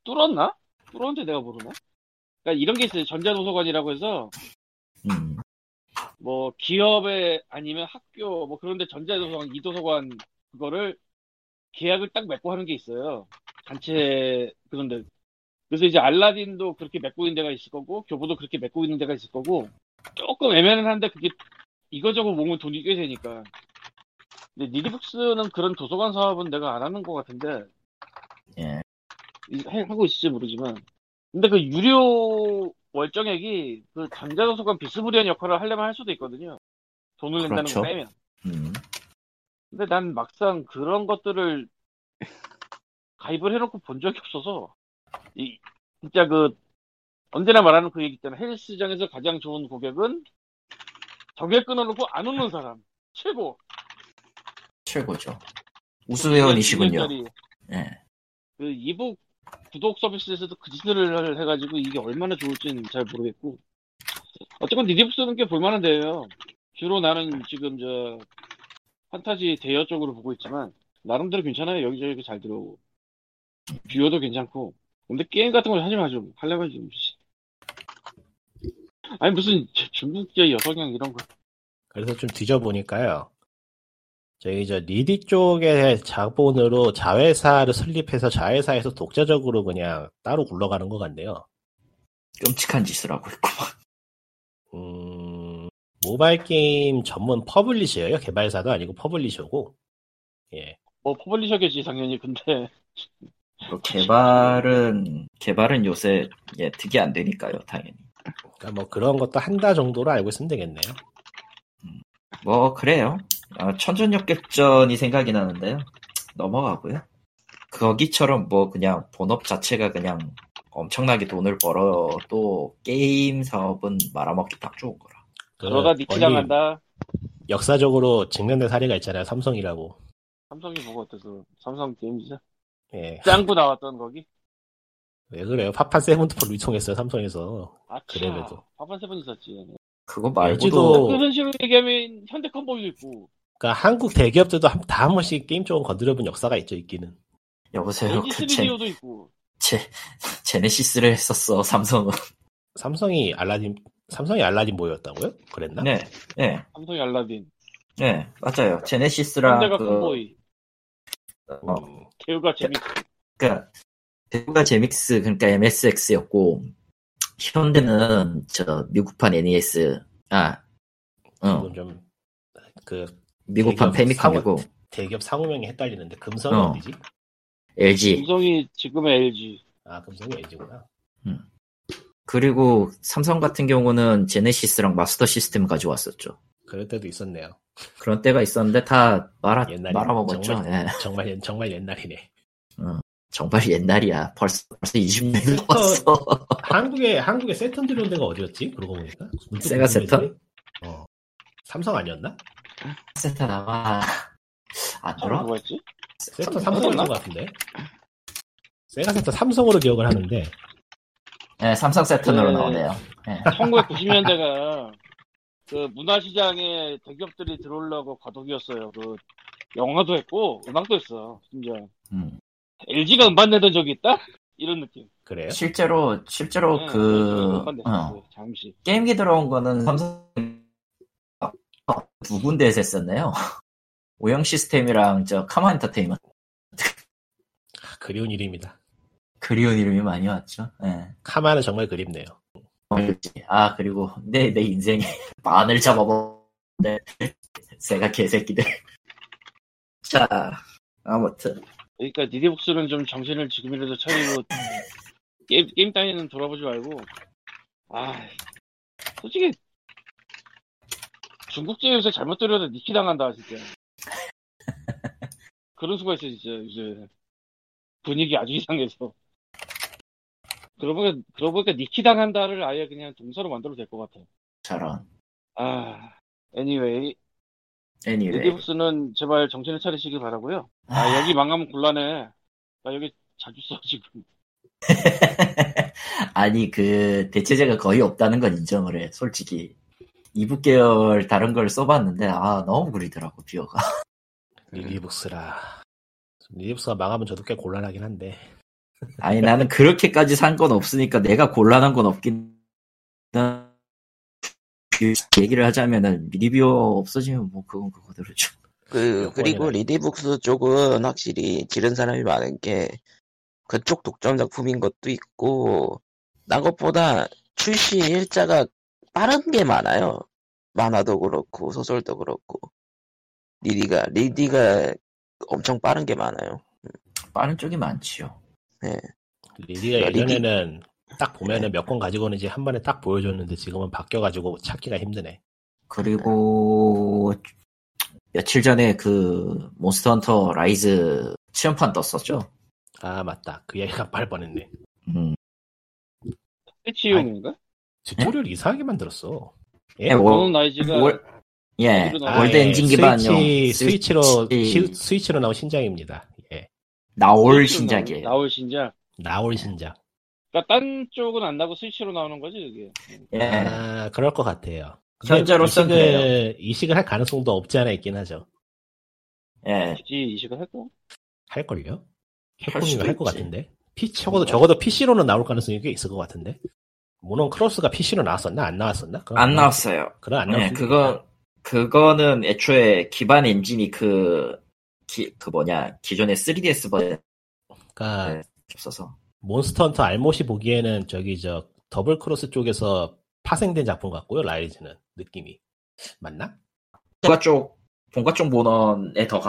뚫었나? 뚫었는데 내가 모르나? 그러니까 이런 게 있어요 전자도서관이라고 해서 음. 뭐 기업에 아니면 학교 뭐 그런데 전자도서관 이도서관 그거를 계약을 딱 맺고 하는 게 있어요 단체 그런데 그래서 이제 알라딘도 그렇게 맺고 있는 데가 있을 거고 교보도 그렇게 맺고 있는 데가 있을 거고 조금 애매는 한데 그게 이거저거 모으면 돈이 꽤 되니까 근데 니디북스는 그런 도서관 사업은 내가 안 하는 것 같은데 예. 하고 있을지 모르지만 근데 그 유료 월정액이 그 전자도서관 비스무리한 역할을 하려면 할 수도 있거든요 돈을 낸다는 그렇죠. 거 빼면 음. 근데 난 막상 그런 것들을 가입을 해놓고 본 적이 없어서 이 진짜 그 언제나 말하는 그 얘기 있잖아 헬스장에서 가장 좋은 고객은 정액 끊어놓고 안 오는 사람 최고 최고죠. 우수회원이시군요. 2년짜리 예. 그 e-book 구독 서비스에서도 그 짓을 해가지고 이게 얼마나 좋을지는 잘 모르겠고. 어쨌건 리디북스는 꽤 볼만한데요. 주로 나는 지금 저 판타지 대여 쪽으로 보고 있지만 나름대로 괜찮아요. 여기저기 잘 들어오고. viewer도 괜찮고. 근데 게임 같은 걸 하지 마죠 하려고 지금. 아니 무슨 중국계 여성향 이런 거. 그래서 좀 뒤져보니까요. 저희 저 리디 쪽의 자본으로 자회사를 설립해서 자회사에서 독자적으로 그냥 따로 굴러가는 것 같네요. 끔찍한 짓을 하고 있구만. 음, 모바일 게임 전문 publisher예요. 개발사도 아니고 publisher고. 예. 뭐 publisher겠지 당연히 근데 그 개발은 개발은 요새 예 득이 안 되니까요, 당연히. 그러니까 뭐 그런 것도 한다 정도로 알고 있으면 되겠네요. 뭐 그래요. 아, 천전역객전이 생각이 나는데요. 넘어가고요. 거기처럼 뭐 그냥 본업 자체가 그냥 엄청나게 돈을 벌어도 게임 사업은 말아먹기 딱 좋은 거라. 그 그러다 니치 원리 당한다 역사적으로 증명된 사례가 있잖아요. 삼성이라고. 삼성이 뭐가 어때서 삼성 게임즈죠 예. 짱구 나왔던 거기 왜 그래요? 파판 세븐트포를 이통했어요. 삼성에서. 아, 그래도. 파판 세븐 있었지. 그거 말고도 그 현실로 얘기하면 현대컴보도 있고, 그러니까 한국 대기업들도 한, 다한 번씩 게임 쪽은 건드려본 역사가 있죠. 있기는. 여보세요. 그 제, 스튜디오도 있고. 제 제네시스를 했었어 삼성은. 삼성이 알라딘 삼성이 알라딘 모였다고요? 그랬나? 네, 네, 삼성이 알라딘. 네, 맞아요. 제네시스랑 현대가 그, 콤보이. 어, 음, 개우가 재밌. 그러니까 대구가 제믹스 그러니까 MSX였고 현대는 저 미국판 NES 아, 어 좀그 미국판 페미컴이고 대기업 상호명이 헷갈리는데 금성이 어. 어디지? LG 삼성이 지금의 LG. 아 금성이 LG구나. 그리고 삼성 같은 경우는 제네시스랑 마스터 시스템 가져왔었죠. 그럴 때도 있었네요. 그런 때가 있었는데 다 말아 말아먹었죠. 정말, 예. 정말 옛- 정말 옛날이네. 정말 옛날이야. 벌써 벌써 20년 세터- 넘었어. 한국에 한국에 세턴 들여온 데가 어디였지? 그러고 보니까 세가. 세턴? 어 삼성 아니었나? 세턴 아마 안참 들어? 뭐였지? 세턴 삼성이었던 것 같은데. 세가 세턴 삼성으로 기억을 하는데 네, 삼성 세턴으로 네. 나오네요. 예. 1990년대가 그 문화시장에 대기업들이 들어오려고 과도기였어요. 그 영화도 했고 음악도 했어. 심지어 음. LG가 음반 내던 적이 있다? 이런 느낌. 그래요? 실제로 실제로 네, 그 음반 어, 냈었어요. 잠시. 게임기 들어온 거는 삼성 어, 두 군데에서 했었네요. 오영 시스템이랑 저 카마 엔터테인먼트 아, 그리운 이름이다. 그리운 이름이 많이 왔죠. 예. 카마는 정말 그립네요. 아 그리고 내 내 인생에 반을 잡아먹는데 새가 개새끼들. 자 아무튼 그러니까 니디북스는 좀 정신을 지금이라도 차리고 게임, 게임 따위는 돌아보지 말고. 아 솔직히 중국제 요새 잘못 들여도 니키 당한다 진짜. 그런 수가 있어 진짜 요새. 분위기 아주 이상해서. 그러고 보니까, 그러고 보니까 니키 당한다를 아예 그냥 동사로 만들어도 될 것 같아. 저런. 아 anyway anyway. 니디북스는 제발 정신을 차리시길 바라고요. 아 여기 망하면 곤란해. 나 여기 자주 써 지금. 아니 그 대체제가 거의 없다는 건 인정을 해 솔직히. e-book 계열 다른 걸 써봤는데 아 너무 구리더라고 viewer가. 리디북스라. 리디북스가 망하면 저도 꽤 곤란하긴 한데. 아니 나는 그렇게까지 산 건 없으니까 내가 곤란한 건 없긴 얘기를 하자면은 미리비어 없어지면 뭐 그건 그거대로죠. 그몇 그리고 리디북스 쪽은 확실히 지른 사람이 많은 게 그쪽 독점 작품인 것도 있고 딴 것보다 출시 일자가 빠른 게 많아요. 만화도 그렇고 소설도 그렇고. 리디가 리디가 엄청 빠른 게 많아요. 빠른 쪽이 많지요. 리디가 야, 리디- 예전에는 딱 보면은 몇 권 가지고 오는지 한 번에 딱 보여줬는데 지금은 바뀌어가지고 찾기가 힘드네. 그리고 며칠 전에 그 몬스터 헌터 라이즈 체험판 떴었죠 아 맞다. 그 얘기가 빨 뻔했네. 음. 패치용인가? tutorial 이상하게 만들었어. 예? 예, 월- 라이즈가 월, 예, 아, 월드 예, 엔진 기반용 스위치, 스위치로 스위치- 시- 스위치 로 나온 신작입니다. 예. 나올 신작이에요. 나올 신작. 나올 신작. 그러니까 딴 쪽은 안 나고 스위치로 나오는 거지 이게. 예. 아 그럴 것 같아요. 현재로선 이식을. 이식을 할 가능성도 없지 않아 있긴 하죠. 예. 굳이 이식을 할까? 할걸요? 캡콤이가 할것 있지. 같은데. 피, 적어도, 적어도 PC로는 나올 가능성이 꽤 있을 것 같은데. 몬헌 크로스가 PC로 나왔었나? 안 나왔었나? 안 나왔- 나왔어요. 그건 안 나왔 네, 그거, 그거는 애초에 기반 엔진이 그, 기, 그 뭐냐, 기존의 3DS 버전 그러니까 네. 없어서. 몬스터 헌터 알못이 보기에는 저기 저 더블 크로스 쪽에서 파생된 작품 같고요. 라이즈는 느낌이 맞나? 본가 쪽, 본가 쪽 모넌에 더.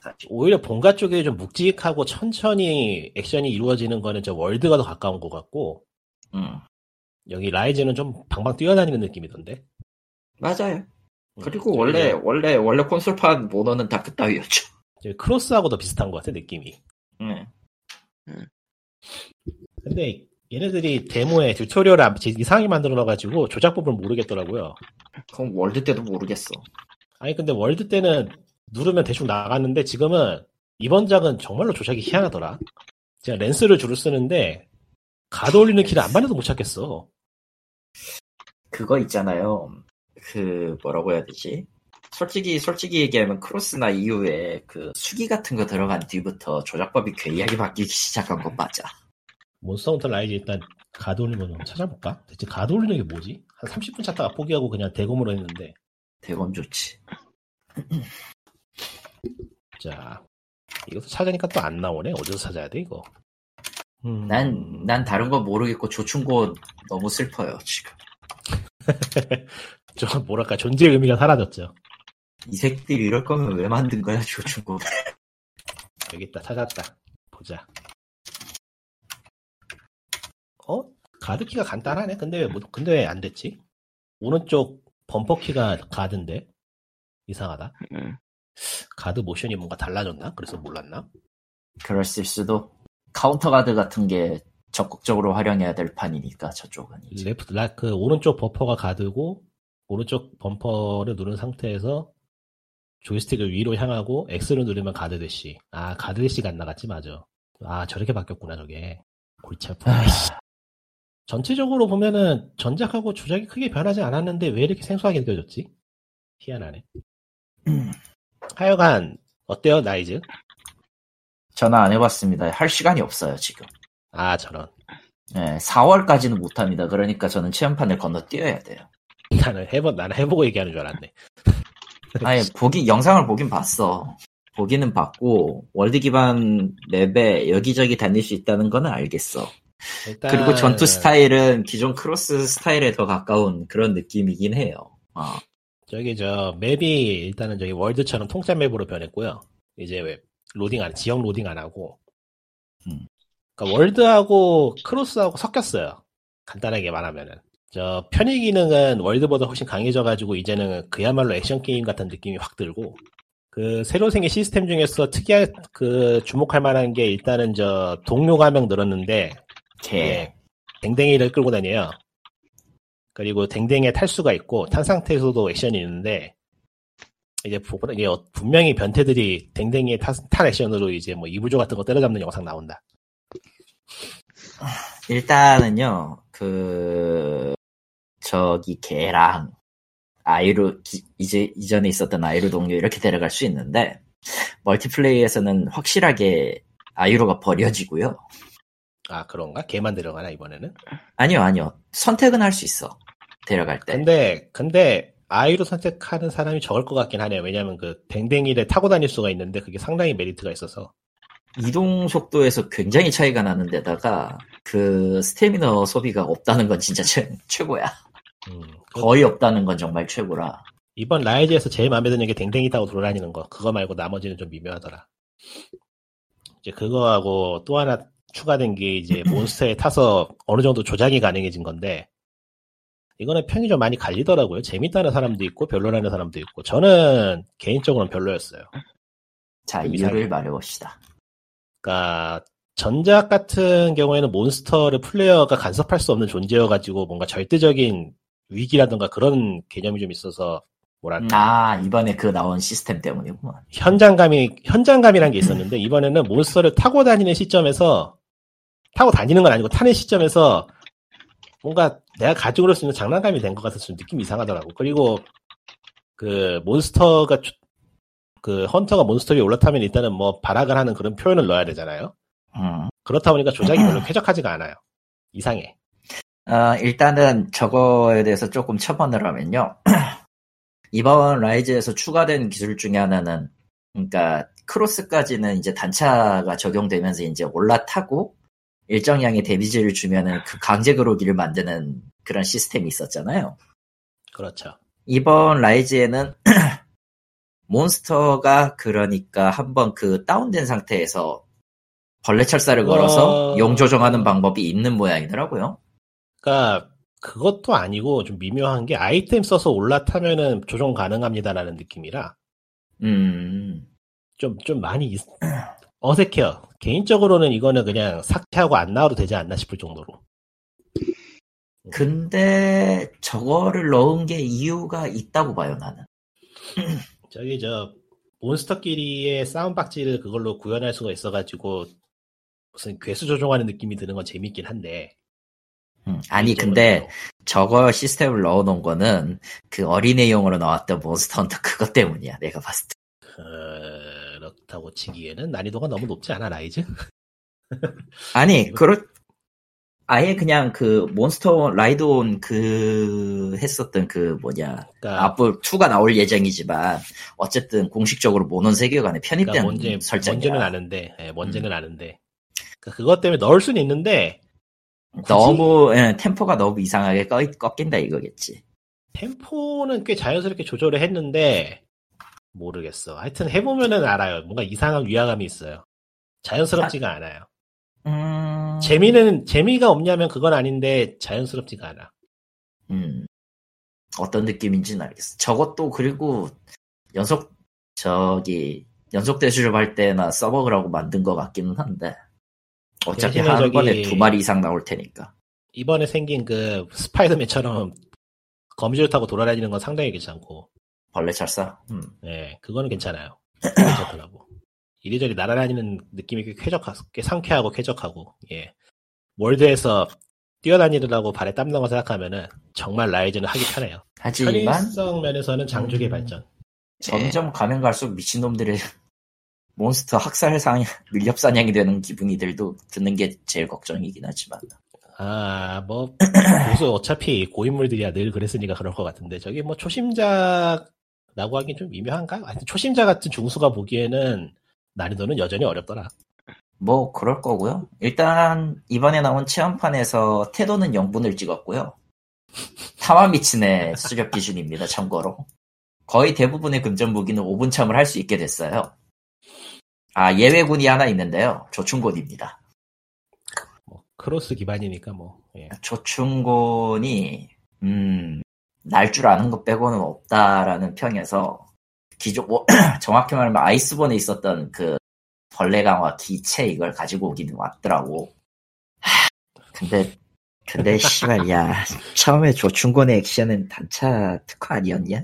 사실. 오히려 본가 쪽에 좀 묵직하고 천천히 액션이 이루어지는 거는 저 월드가 더 가까운 것 같고 음, 여기 라이즈는 좀 방방 뛰어다니는 느낌이던데. 맞아요. 음, 그리고 저기 원래, 저- 원래, 원래 콘솔판 모넌은 다 그따위였죠. 저기 크로스하고도 비슷한 것 같아 느낌이. 음. 근데 얘네들이 데모에 tutorial을 안- 이상하게 만들어 놔가지고 조작법을 모르겠더라고요. 그럼 월드 때도 모르겠어. 아니 근데 월드 때는 누르면 대충 나갔는데 지금은 이번 작은 정말로 조작이 희한하더라. 제가 lance를 주로 쓰는데 가드 올리는 키를 암만 봐도 못 찾겠어. 그거 있잖아요. 그, 뭐라고 해야 되지? 솔직히, 솔직히 얘기하면 크로스나 이후에 그 수기 같은 거 들어간 뒤부터 조작법이 괴이하게 바뀌기 시작한 건 맞아. 몬스터 헌터 라이즈 일단 가드 올리는 거 좀 찾아볼까? 대체 가드 올리는 게 뭐지? 한 30분 찾다가 포기하고 그냥 대검으로 했는데 대검 좋지. 자 이것도 찾으니까 또 안 나오네 어디서 찾아야 돼 이거 음, 난, 난 다른 건 모르겠고 조충곤 너무 슬퍼요, 지금. 저 뭐랄까 존재의 의미가 사라졌죠 이 새끼들이 이럴 거면 왜 만든 거야, 조충곤. 여기 있다 찾았다 보자 어? 가드키가 간단하네 근데 왜 못- 근데 왜 안 됐지? 오른쪽 범퍼키가 가드인데 이상하다 음. 가드 모션이 뭔가 달라졌나? 그래서 몰랐나? 그랬을 수도. 카운터 가드 같은 게 적극적으로 활용해야 될 판이니까, 저쪽은. 이제. 레프트 라, 그 오른쪽 범퍼가 가드고 오른쪽 범퍼를 누른 상태에서 조이스틱을 위로 향하고 X를 누르면 가드 대시. 아 가드 대시가 안 나갔지 맞아. 아 저렇게 바뀌었구나 저게. 골치 아프네. 전체적으로 보면은 전작하고 조작이 크게 변하지 않았는데 왜 이렇게 생소하게 느껴졌지? 희한하네. 하여간 어때요 나이즈? 전화 안 해봤습니다. 할 시간이 없어요, 지금. 아 저런. 네, 4월까지는 못합니다. 그러니까 저는 체험판을 건너뛰어야 돼요. 나는 해보 나는 해보고 얘기하는 줄 알았네. 아니, 보기, 영상을 보긴 봤어. 보기는 봤고, 월드 기반 맵에 여기저기 다닐 수 있다는 거는 알겠어. 일단 그리고 전투 스타일은 기존 크로스 스타일에 더 가까운 그런 느낌이긴 해요. 어, 저기 저 맵이 일단은 저기 월드처럼 통짜 맵으로 변했고요. 이제 왜 로딩 안 지역 로딩 안 하고. 음. 그러니까 월드하고 크로스하고 섞였어요. 간단하게 말하면은. 저 편의 기능은 월드보다 훨씬 강해져가지고 이제는 그야말로 액션 게임 같은 느낌이 확 들고 그 새로 생긴 시스템 중에서 특이한 그 주목할 만한 게 일단은 저 동료 가명 늘었는데 개. 예, 댕댕이를 끌고 다녀요. 그리고 댕댕이에 탈 수가 있고 탄 상태에서도 액션이 있는데 이제 어- 분명히 변태들이 댕댕이에 탄, 탄 액션으로 이제 뭐 이불조 같은 거 때려잡는 영상 나온다. 일단은요, 그, 저기 개랑 아이루, 기- 이제, 이전에 있었던 아이루 동료 이렇게 데려갈 수 있는데, 멀티플레이에서는 확실하게 아이루가 버려지고요. 아 그런가? 개만 들어가나 이번에는? 아니요, 아니요. 선택은 할 수 있어. 데려갈 때. 근데 근데 아이로 선택하는 사람이 적을 것 같긴 하네요. 왜냐면 그 댕댕이를 타고 다닐 수가 있는데 그게 상당히 메리트가 있어서. 이동 속도에서 굉장히 차이가 나는 데다가, 그, 스태미너 소비가 없다는 건 진짜 최, 최고야. 음, 거의 없다는 건 정말 최고라. 이번 라이즈에서 제일 마음에 드는 게 댕댕이 타고 돌아다니는 거. 그거 말고 나머지는 좀 미묘하더라. 이제 그거하고 또 하나 추가된 게 이제 몬스터에 타서 어느 정도 조작이 가능해진 건데, 이거는 평이 좀 많이 갈리더라고요. 재밌다는 사람도 있고, 별로라는 사람도 있고. 저는 개인적으로는 별로였어요. 자, 좀 이유를. 말해봅시다. 그러니까 전작 같은 경우에는 몬스터를 플레이어가 간섭할 수 없는 존재여가지고 뭔가 절대적인 위기라든가 그런 개념이 좀 있어서 뭐랄까 아, 이번에 그 나온 시스템 때문이구만. 현장감이 현장감이란 게 있었는데 이번에는 몬스터를 타고 다니는 시점에서 타고 다니는 건 아니고 타는 시점에서 뭔가 내가 가지고 올 수 있는 장난감이 된 것 같아서 좀 느낌이 이상하더라고. 그리고 그 몬스터가 주- 그 헌터가 몬스터 위에 올라타면 일단은 뭐 발악을 하는 그런 표현을 넣어야 되잖아요. 음. 그렇다 보니까 조작이 별로 쾌적하지가 않아요. 이상해. 어, 일단은 저거에 대해서 조금 첨언을 하면요. 이번 라이즈에서 추가된 기술 중에 하나는, 그러니까 크로스까지는 이제 단차가 적용되면서 이제 올라타고 일정량의 데미지를 주면은 그 강제 그로기를 만드는 그런 시스템이 있었잖아요. 그렇죠. 이번 라이즈에는 몬스터가 그러니까 한번 그 다운된 상태에서 벌레 철사를 걸어서 어. 용 조정하는 방법이 있는 모양이더라고요. 그러니까 그것도 아니고 좀 미묘한 게 아이템 써서 올라타면은 조정 가능합니다라는 느낌이라 음, 좀좀 많이 있- 어색해요. 개인적으로는 이거는 그냥 삭제하고 안 나와도 되지 않나 싶을 정도로. 근데 저거를 넣은 게 이유가 있다고 봐요, 나는. 저기 저 몬스터끼리의 싸움 박지를 그걸로 구현할 수가 있어가지고 무슨 괴수 조종하는 느낌이 드는 건 재밌긴 한데. 음, 아니, 근데 저거 시스템을 넣어놓은 거는 그 어린애용으로 나왔던 몬스터 헌터 그것 때문이야, 내가 봤을 때. 그렇다고 치기에는 난이도가 너무 높지 않아 라이즈? 아니, 그렇, 아예 그냥 그 몬스터 라이드온 그 했었던 그 뭐냐 그러니까, 앞으로 2가 나올 예정이지만 어쨌든 공식적으로 모논 세계관에 그러니까 편입된 뭔지 설정이야. 뭔지는 아는데, 예, 뭔지는 아는데. 그러니까 그것 때문에 넣을 수는 있는데 굳이- 너무 예, 템포가 너무 이상하게 꺾, 꺾인다 이거겠지. 템포는 꽤 자연스럽게 조절을 했는데 모르겠어. 하여튼 해보면은 알아요. 뭔가 이상한 위화감이 있어요. 자연스럽지가 않아요. 음, 재미는 재미가 없냐면 그건 아닌데 자연스럽지가 않아. 음, 어떤 느낌인지는 알겠어. 저것도 그리고 연속 저기 연속 대수업할 때나 써먹으라고 만든 것 같기는 한데 어차피 한 저기- 번에 두 마리 이상 나올 테니까. 이번에 생긴 그 스파이더맨처럼 거미줄 타고 돌아다니는 건 상당히 괜찮고, 벌레 철사. 음. 예, 그거는 괜찮아요. 괜찮더라고. 이리저리 날아다니는 느낌이 꽤 쾌적하, 꽤 상쾌하고 쾌적하고, 예. 월드에서 뛰어다니느라고 발에 땀 나고 생각하면은 정말 라이즈는 하기 편해요. 하지만 편의성 면에서는 장족의 음. 발전. 점점 가면 갈수록 미친놈들의 몬스터 학살 상 밀렵 사냥이 되는 기분이들도 드는 게 제일 걱정이긴 하지만 아, 뭐, 고수 어차피 고인물들이야 늘 그랬으니까 그럴 것 같은데, 저기 뭐 초심자라고 하긴 좀 미묘한가? 하여튼 초심자 같은 중수가 보기에는 난이도는 여전히 어렵더라. 뭐 그럴 거고요. 일단 이번에 나온 체험판에서 태도는 0분을 찍었고요. 타마미츠네 수렵 기준입니다. 참고로 거의 대부분의 금전 무기는 5분 참을 할 수 있게 됐어요. 아 예외군이 하나 있는데요. 조충곤입니다. 뭐, 크로스 기반이니까 뭐, 예. 조충곤이 음, 날 줄 아는 것 빼고는 없다라는 평에서 기존 뭐, 정확히 말하면 아이스본에 있었던 그 벌레 강화 기체 이걸 가지고 오기는 왔더라고. 하, 근데 근데 씨발 야 처음에 조충곤의 액션은 단차 특화 아니었냐?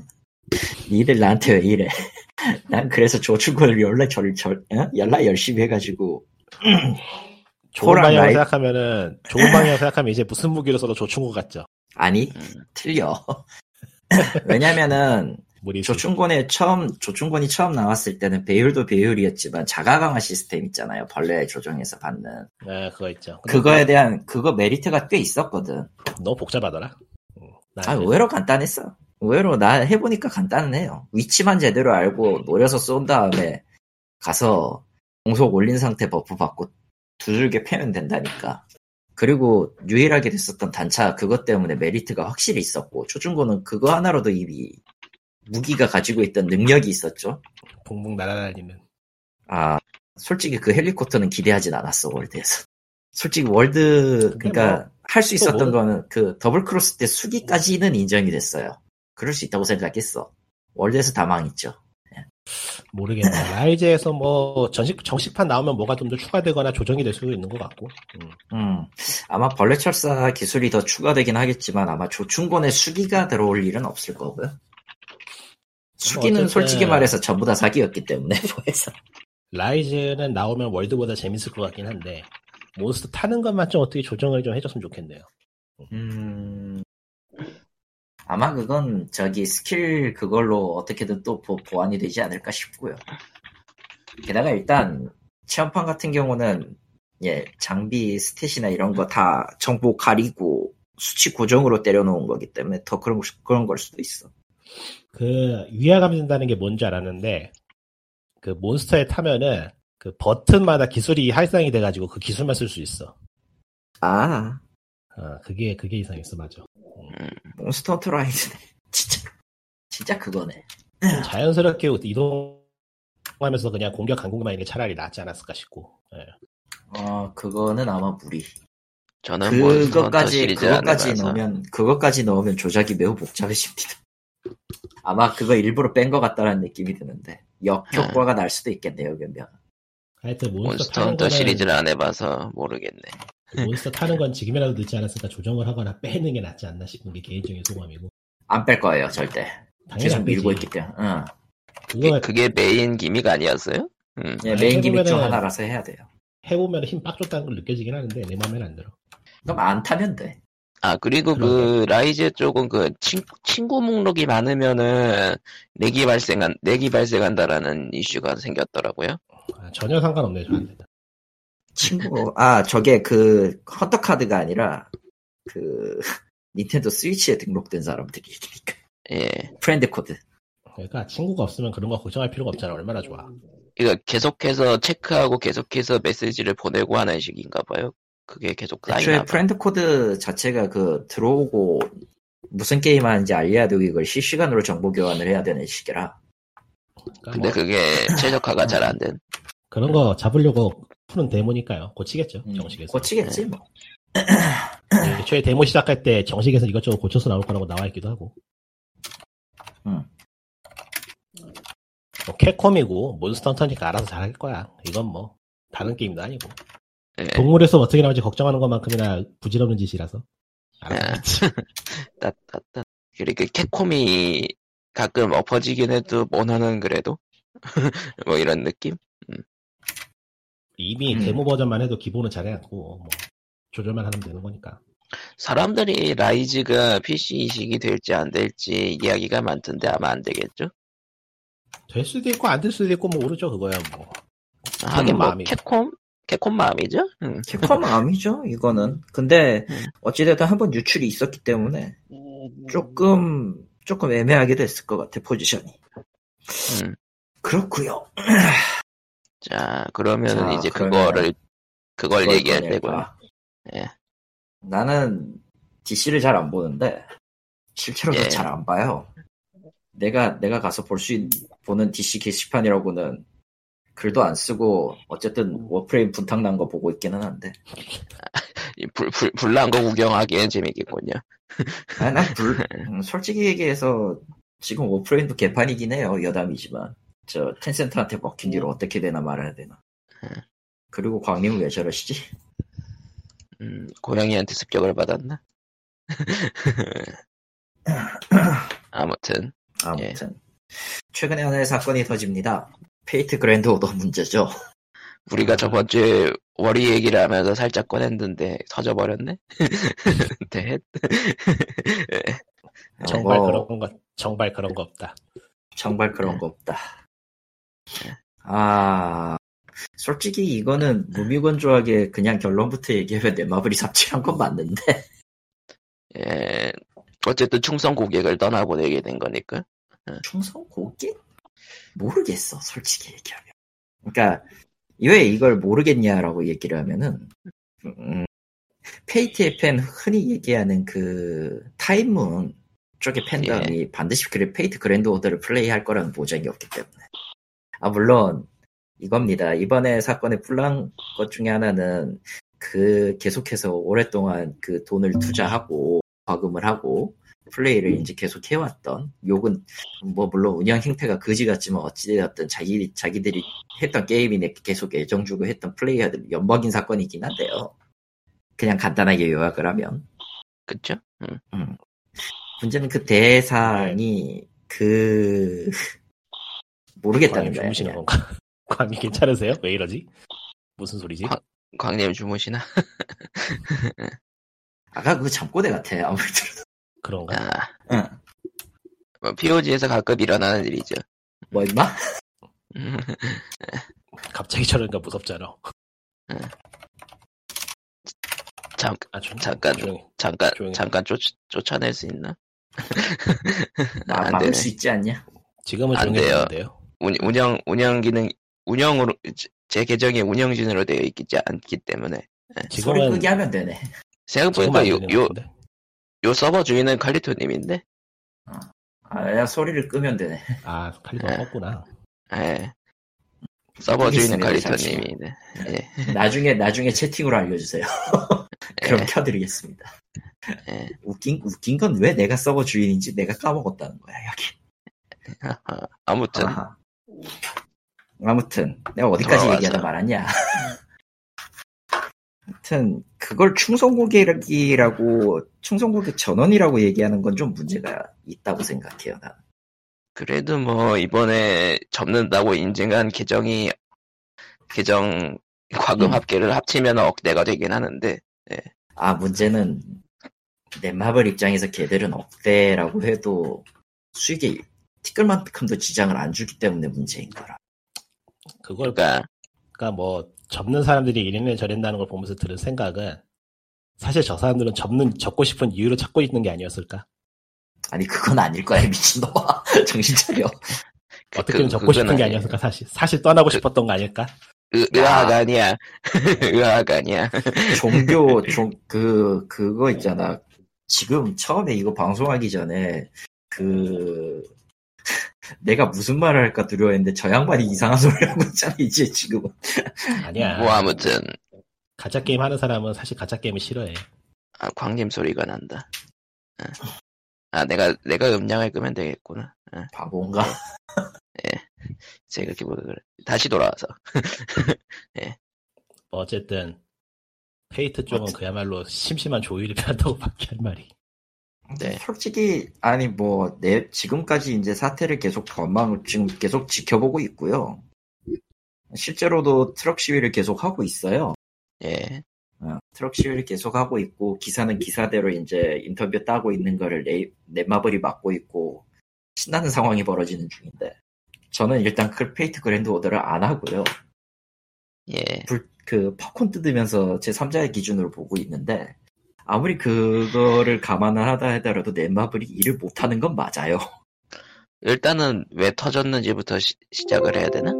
니들 나한테 왜 이래? 난 그래서 조충곤을 연락 절, 절, 어? 연락 열심히 해가지고 좋은 라이- 생각하면은, 좋은 방향으로 생각하면 이제 무슨 무기로 써도 조충고 같죠. 아니 음. 틀려. 왜냐면은 무리 조충곤에 처음 조충곤이 처음 나왔을 때는 배율도 배율이었지만 자가 강화 시스템 있잖아요. 벌레 조정해서 받는 네, 그거 있죠. 그거에 대한 그거 메리트가 꽤 있었거든. 너무 복잡하더라. 음, 난아 의외로 간단했어. 의외로 나 해보니까 간단해요. 위치만 제대로 알고 노려서 쏜 다음에 가서 공속 올린 상태 buff 받고 두들겨 패면 된다니까. 그리고 유일하게 됐었던 단차 그것 때문에 메리트가 확실히 있었고 조충곤은 그거 하나로도 이미 무기가 가지고 있던 능력이 있었죠. 붕붕 날아다니는. 아, 솔직히 그 헬리콥터는 기대하진 않았어, 월드에서. 솔직히 월드, 그니까, 뭐, 할수또 있었던 뭐- 거는 그 더블 크로스 때 수기까지는 인정이 됐어요. 그럴 수 있다고 생각했어. 월드에서 다 망했죠. 모르겠네. 라이즈에서 뭐, 전식, 정식판 나오면 뭐가 좀 더 추가되거나 조정이 될 수도 있는 것 같고. 음. 음, 아마 벌레 철사 기술이 더 추가되긴 하겠지만 아마 조충곤의 수기가 들어올 일은 없을 거고요. 수기는 어쨌든- 솔직히 말해서 전부 다 사기였기 때문에, 뭐해서. 라이즈는 나오면 월드보다 재밌을 것 같긴 한데, 몬스터 타는 것만 좀 어떻게 조정을 좀 해줬으면 좋겠네요. 음, 아마 그건 저기 스킬 그걸로 어떻게든 또 보, 보완이 되지 않을까 싶고요. 게다가 일단 체험판 같은 경우는 예 장비 stat이나 이런 거 다 정보 가리고 수치 고정으로 때려놓은 거기 때문에 더 그런 그런 걸 수도 있어. 그, 위화감이 든다는 게 뭔지 알았는데, 그 몬스터에 타면은, 그 버튼마다 기술이 활성이 돼가지고 그 기술만 쓸 수 있어. 아 어, 그게, 그게 이상했어, 맞아. 몬스터 헌터 라이드네 진짜 진짜 그거네. 자연스럽게 이동하면서 그냥 공격 강공만 있는 게 차라리 낫지 않았을까 싶고. 예. 어 그거는 아마 무리. 저는 몬스터 헌터 그것까지 그것까지 넣으면 그것까지 넣으면 조작이 매우 복잡해집니다. 아마 그거 일부러 뺀 것 같다는 느낌이 드는데 역효과가 날 수도 있겠네요, 그러면. 하여튼 몬스터, 몬스터 헌터 거는 시리즈를 안 해봐서 모르겠네. 몬스터 타는 건 지금이라도 늦지 않았으니까 조정을 하거나 빼는 게 낫지 않나 싶은 게 개인적인 소감이고. 안 뺄 거예요, 절대. 당연히 계속 안 빼지. 밀고 있기 때문에. 응. 그거 그게 main gimmick 아니었어요? 음. 예, 아니, main gimmick 중 하나라서 해야 돼요. 해보면 힘 빡 줬다는 걸 느껴지긴 하는데 내 맘에는 안 들어. 그럼 안 타면 돼. 아 그리고 그 라이즈 쪽은 그 친, 친구 목록이 많으면은 lag이 발생한 lag이 발생한다라는 이슈가 생겼더라고요. 아, 전혀 상관없네요 저한테. 친구 아 저게 그 헌터 카드가 아니라 그 닌텐도 스위치에 등록된 사람들이 얘기니까 예. friend code 그러니까 친구가 없으면 그런 거 걱정할 필요가 없잖아. 얼마나 좋아. 이거 계속해서 체크하고 계속해서 메시지를 보내고 하는 식인가 봐요. 그게 계속 애초에. friend code 자체가 그 들어오고 무슨 게임 하는지 알려야 되고 이걸 실시간으로 정보 교환을 해야 되는 시기라 그러니까 근데 뭐 그게 최적화가 잘 안 된. 그런 거 잡으려고 푸는 데모니까요. 고치겠죠. 음, 정식에서. 고치겠지 뭐 네, 애초에 데모 시작할 때 정식에서 이것저것 고쳐서 나올 거라고 나와 있기도 하고. 음. 뭐 캡콤이고 몬스터 헌터니까 알아서 잘할 거야. 이건 뭐 다른 게임도 아니고. 예. 동물에서 어떻게 나올지 걱정하는 것만큼이나 부질없는 짓이라서. 따따따. 그리고 캡콤이 가끔 엎어지긴 해도 모너는 그래도 뭐 이런 느낌? 이미 음. 데모 버전만 해도 기본은 잘해갖고 뭐 조절만 하면 되는 거니까. 사람들이 라이즈가 PC 이식이 될지 안 될지 이야기가 많던데 아마 안 되겠죠? 될 수도 있고 안 될 수도 있고 뭐 모르죠 그거야 뭐. 하긴 뭐 마음이죠. 캡콤? 캡콤 마음이죠? 응. 캡콤 마음이죠 이거는 근데 음. 어찌됐든 한번 유출이 있었기 때문에 조금 조금 애매하게 됐을 것 같아 포지션이 음. 그렇고요 자 그러면은 자, 이제 그러면 그거를 그걸 얘기할? 때고요. 예. 나는 DC를 잘 안 보는데 실제로도 예. 잘안 봐요. 내가 내가 가서 볼수 있는 보는 DC 게시판이라고는 글도 안 쓰고 어쨌든 워프레임 분탕 난 거 보고 있기는 한데 이 불, 불, 불난 거 구경하기엔 재밌겠군요. 아, 난 불, 음, 솔직히 얘기해서 지금 워프레임도 개판이긴 해요 여담이지만 저 텐센트한테 먹힌 뒤로 어떻게 되나 말아야 되나 그리고 광님은 왜 저러시지? 음, 고양이한테 습격을 받았나? 아무튼 아무튼 최근에 하나의 사건이 터집니다. 페이트 그랜드 오더 문제죠. 우리가 저번 주에 월희 얘기를 하면서 살짝 꺼냈는데 터져버렸네. 대 정말 뭐, 그런 거 정말 그런 거 없다. 정말 그런 거 없다. 아, 솔직히 이거는 무미건조하게 그냥 결론부터 얘기하면 넷마블이 삽질한 건 맞는데. 예, 어쨌든 충성 고객을 떠나보내게 된 거니까. 충성 고객? 모르겠어, 솔직히 얘기하면. 그러니까, 왜 이걸 모르겠냐라고 얘기를 하면은, 음, 페이트의 팬 흔히 얘기하는 그, 타입문 쪽의 팬덤이 반드시 그 페이트 그랜드 오더를 플레이할 거라는 보장이 없기 때문에. 아, 물론, 이겁니다. 이번에 사건의 불난 것 중에 하나는 그 계속해서 오랫동안 그 돈을 투자하고 과금을 하고 플레이를 이제 계속 해왔던 욕은 뭐 물론 운영 행태가 거지 같지만 어찌되었든 자기 자기들이 했던 게임이네 계속 애정 주고 했던 플레이어들 연먹인 사건이긴 한데요. 그냥 간단하게 요약을 하면 그쵸? 음. 문제는 그 대상이 그 모르겠다는 광님 거야. 주무시는 그냥. 건가? 광님 괜찮으세요? 왜 이러지? 무슨 소리지? 광- 광님 주무시나? 아까 그 잠꼬대 같아 아무리 들어도. 그런가? 아, 응. 뭐 POG에서 가끔 일어나는 일이죠. 뭐 임마? 음, 갑자기 저러니까 무섭잖아. 잠, 아, 조, 잠깐. 조용히. 잠깐, 조용히. 잠깐 쫓, 쫓아낼 수 있나? 나안 막을 되네. 수 있지 않냐? 지금은 안 돼요. 하는데요. 운- 운영, 운영 기능, 운영으로, 제- 제 계정이 운영진으로 되어 있지 않기 때문에. 소리 지금은 끄게 하면 되네. 생각보니까 안 요, 서버 주인은 칼리토님인데? 아, 그냥 소리를 끄면 되네. 아, 칼리버 예. 껐구나. 예. 서버 주인은 알겠습니다, 칼리토님인데. 예. 나중에 나중에 채팅으로 알려주세요. 그럼 예. 켜드리겠습니다. 예. 웃긴 웃긴 건 왜 내가 서버 주인인지 내가 까먹었다는 거야 여기. 아무튼, 아하. 아무튼 내가 어디까지 돌아와서. 얘기하다 말았냐. 하여튼 그걸 충성고객이라고 충성고객 전원이라고 얘기하는 건 좀 문제가 있다고 생각해요. 난. 그래도 뭐, 이번에 접는다고 인증한 계정이, 계정 과금 음. 합계를 합치면 억대가 되긴 하는데, 아 문제는 넷마블 입장에서 걔들은 억대라고 해도 수익에 티끌만큼도 지장을 안 주기 때문에 문제인 거라. 그걸 그러니까, 그러니까 뭐 접는 사람들이 이래는 저랬다는 걸 보면서 들은 생각은 사실 저 사람들은 접는 접고 싶은 이유를 찾고 있는 게 아니었을까? 아니 그건 아닐 거야 미친놈아 정신 차려 어떻게든 그- 접고 싶은 게 아니에요. 아니었을까? 사실 사실 떠나고 싶었던 거 아닐까? 의, 의학 아니야. 의학 아니야. 종교 종 그 그거 있잖아 지금 처음에 이거 방송하기 전에 그 내가 무슨 말을 할까 두려워했는데 저 양반이 이상한 소리 하고 있잖아 이제 지금은 아니야. 뭐 아무튼 가짜 게임 하는 사람은 사실 가짜 게임을 싫어해. 아, 광님 소리가 난다. 아, 아, 내가 내가 음량을 끄면 되겠구나. 아, 바본가 제가 그렇게 보고 그래. 다시 돌아와서. 뭐 어쨌든 페이트 쪽은 그야말로 심심한 조율이 필요하다고밖에 할 말이. 네. 솔직히 아니 뭐 내 지금까지 이제 사태를 계속 전망 지금 계속 지켜보고 있고요 실제로도 트럭 시위를 계속 하고 있어요 예. 어, 트럭 시위를 계속 하고 있고 기사는 기사대로 이제 인터뷰 따고 있는 거를 넷, 넷마블이 맡고 있고 신나는 상황이 벌어지는 중인데 저는 일단 클페이트 그랜드 오더를 안 하고요 예. 불, 그 팝콘 뜯으면서 제 3자의 기준으로 보고 있는데 아무리 그거를 감안을 하다 하더라도 넷마블이 일을 못하는 건 맞아요 일단은 왜 터졌는지부터 시, 시작을 해야 되나?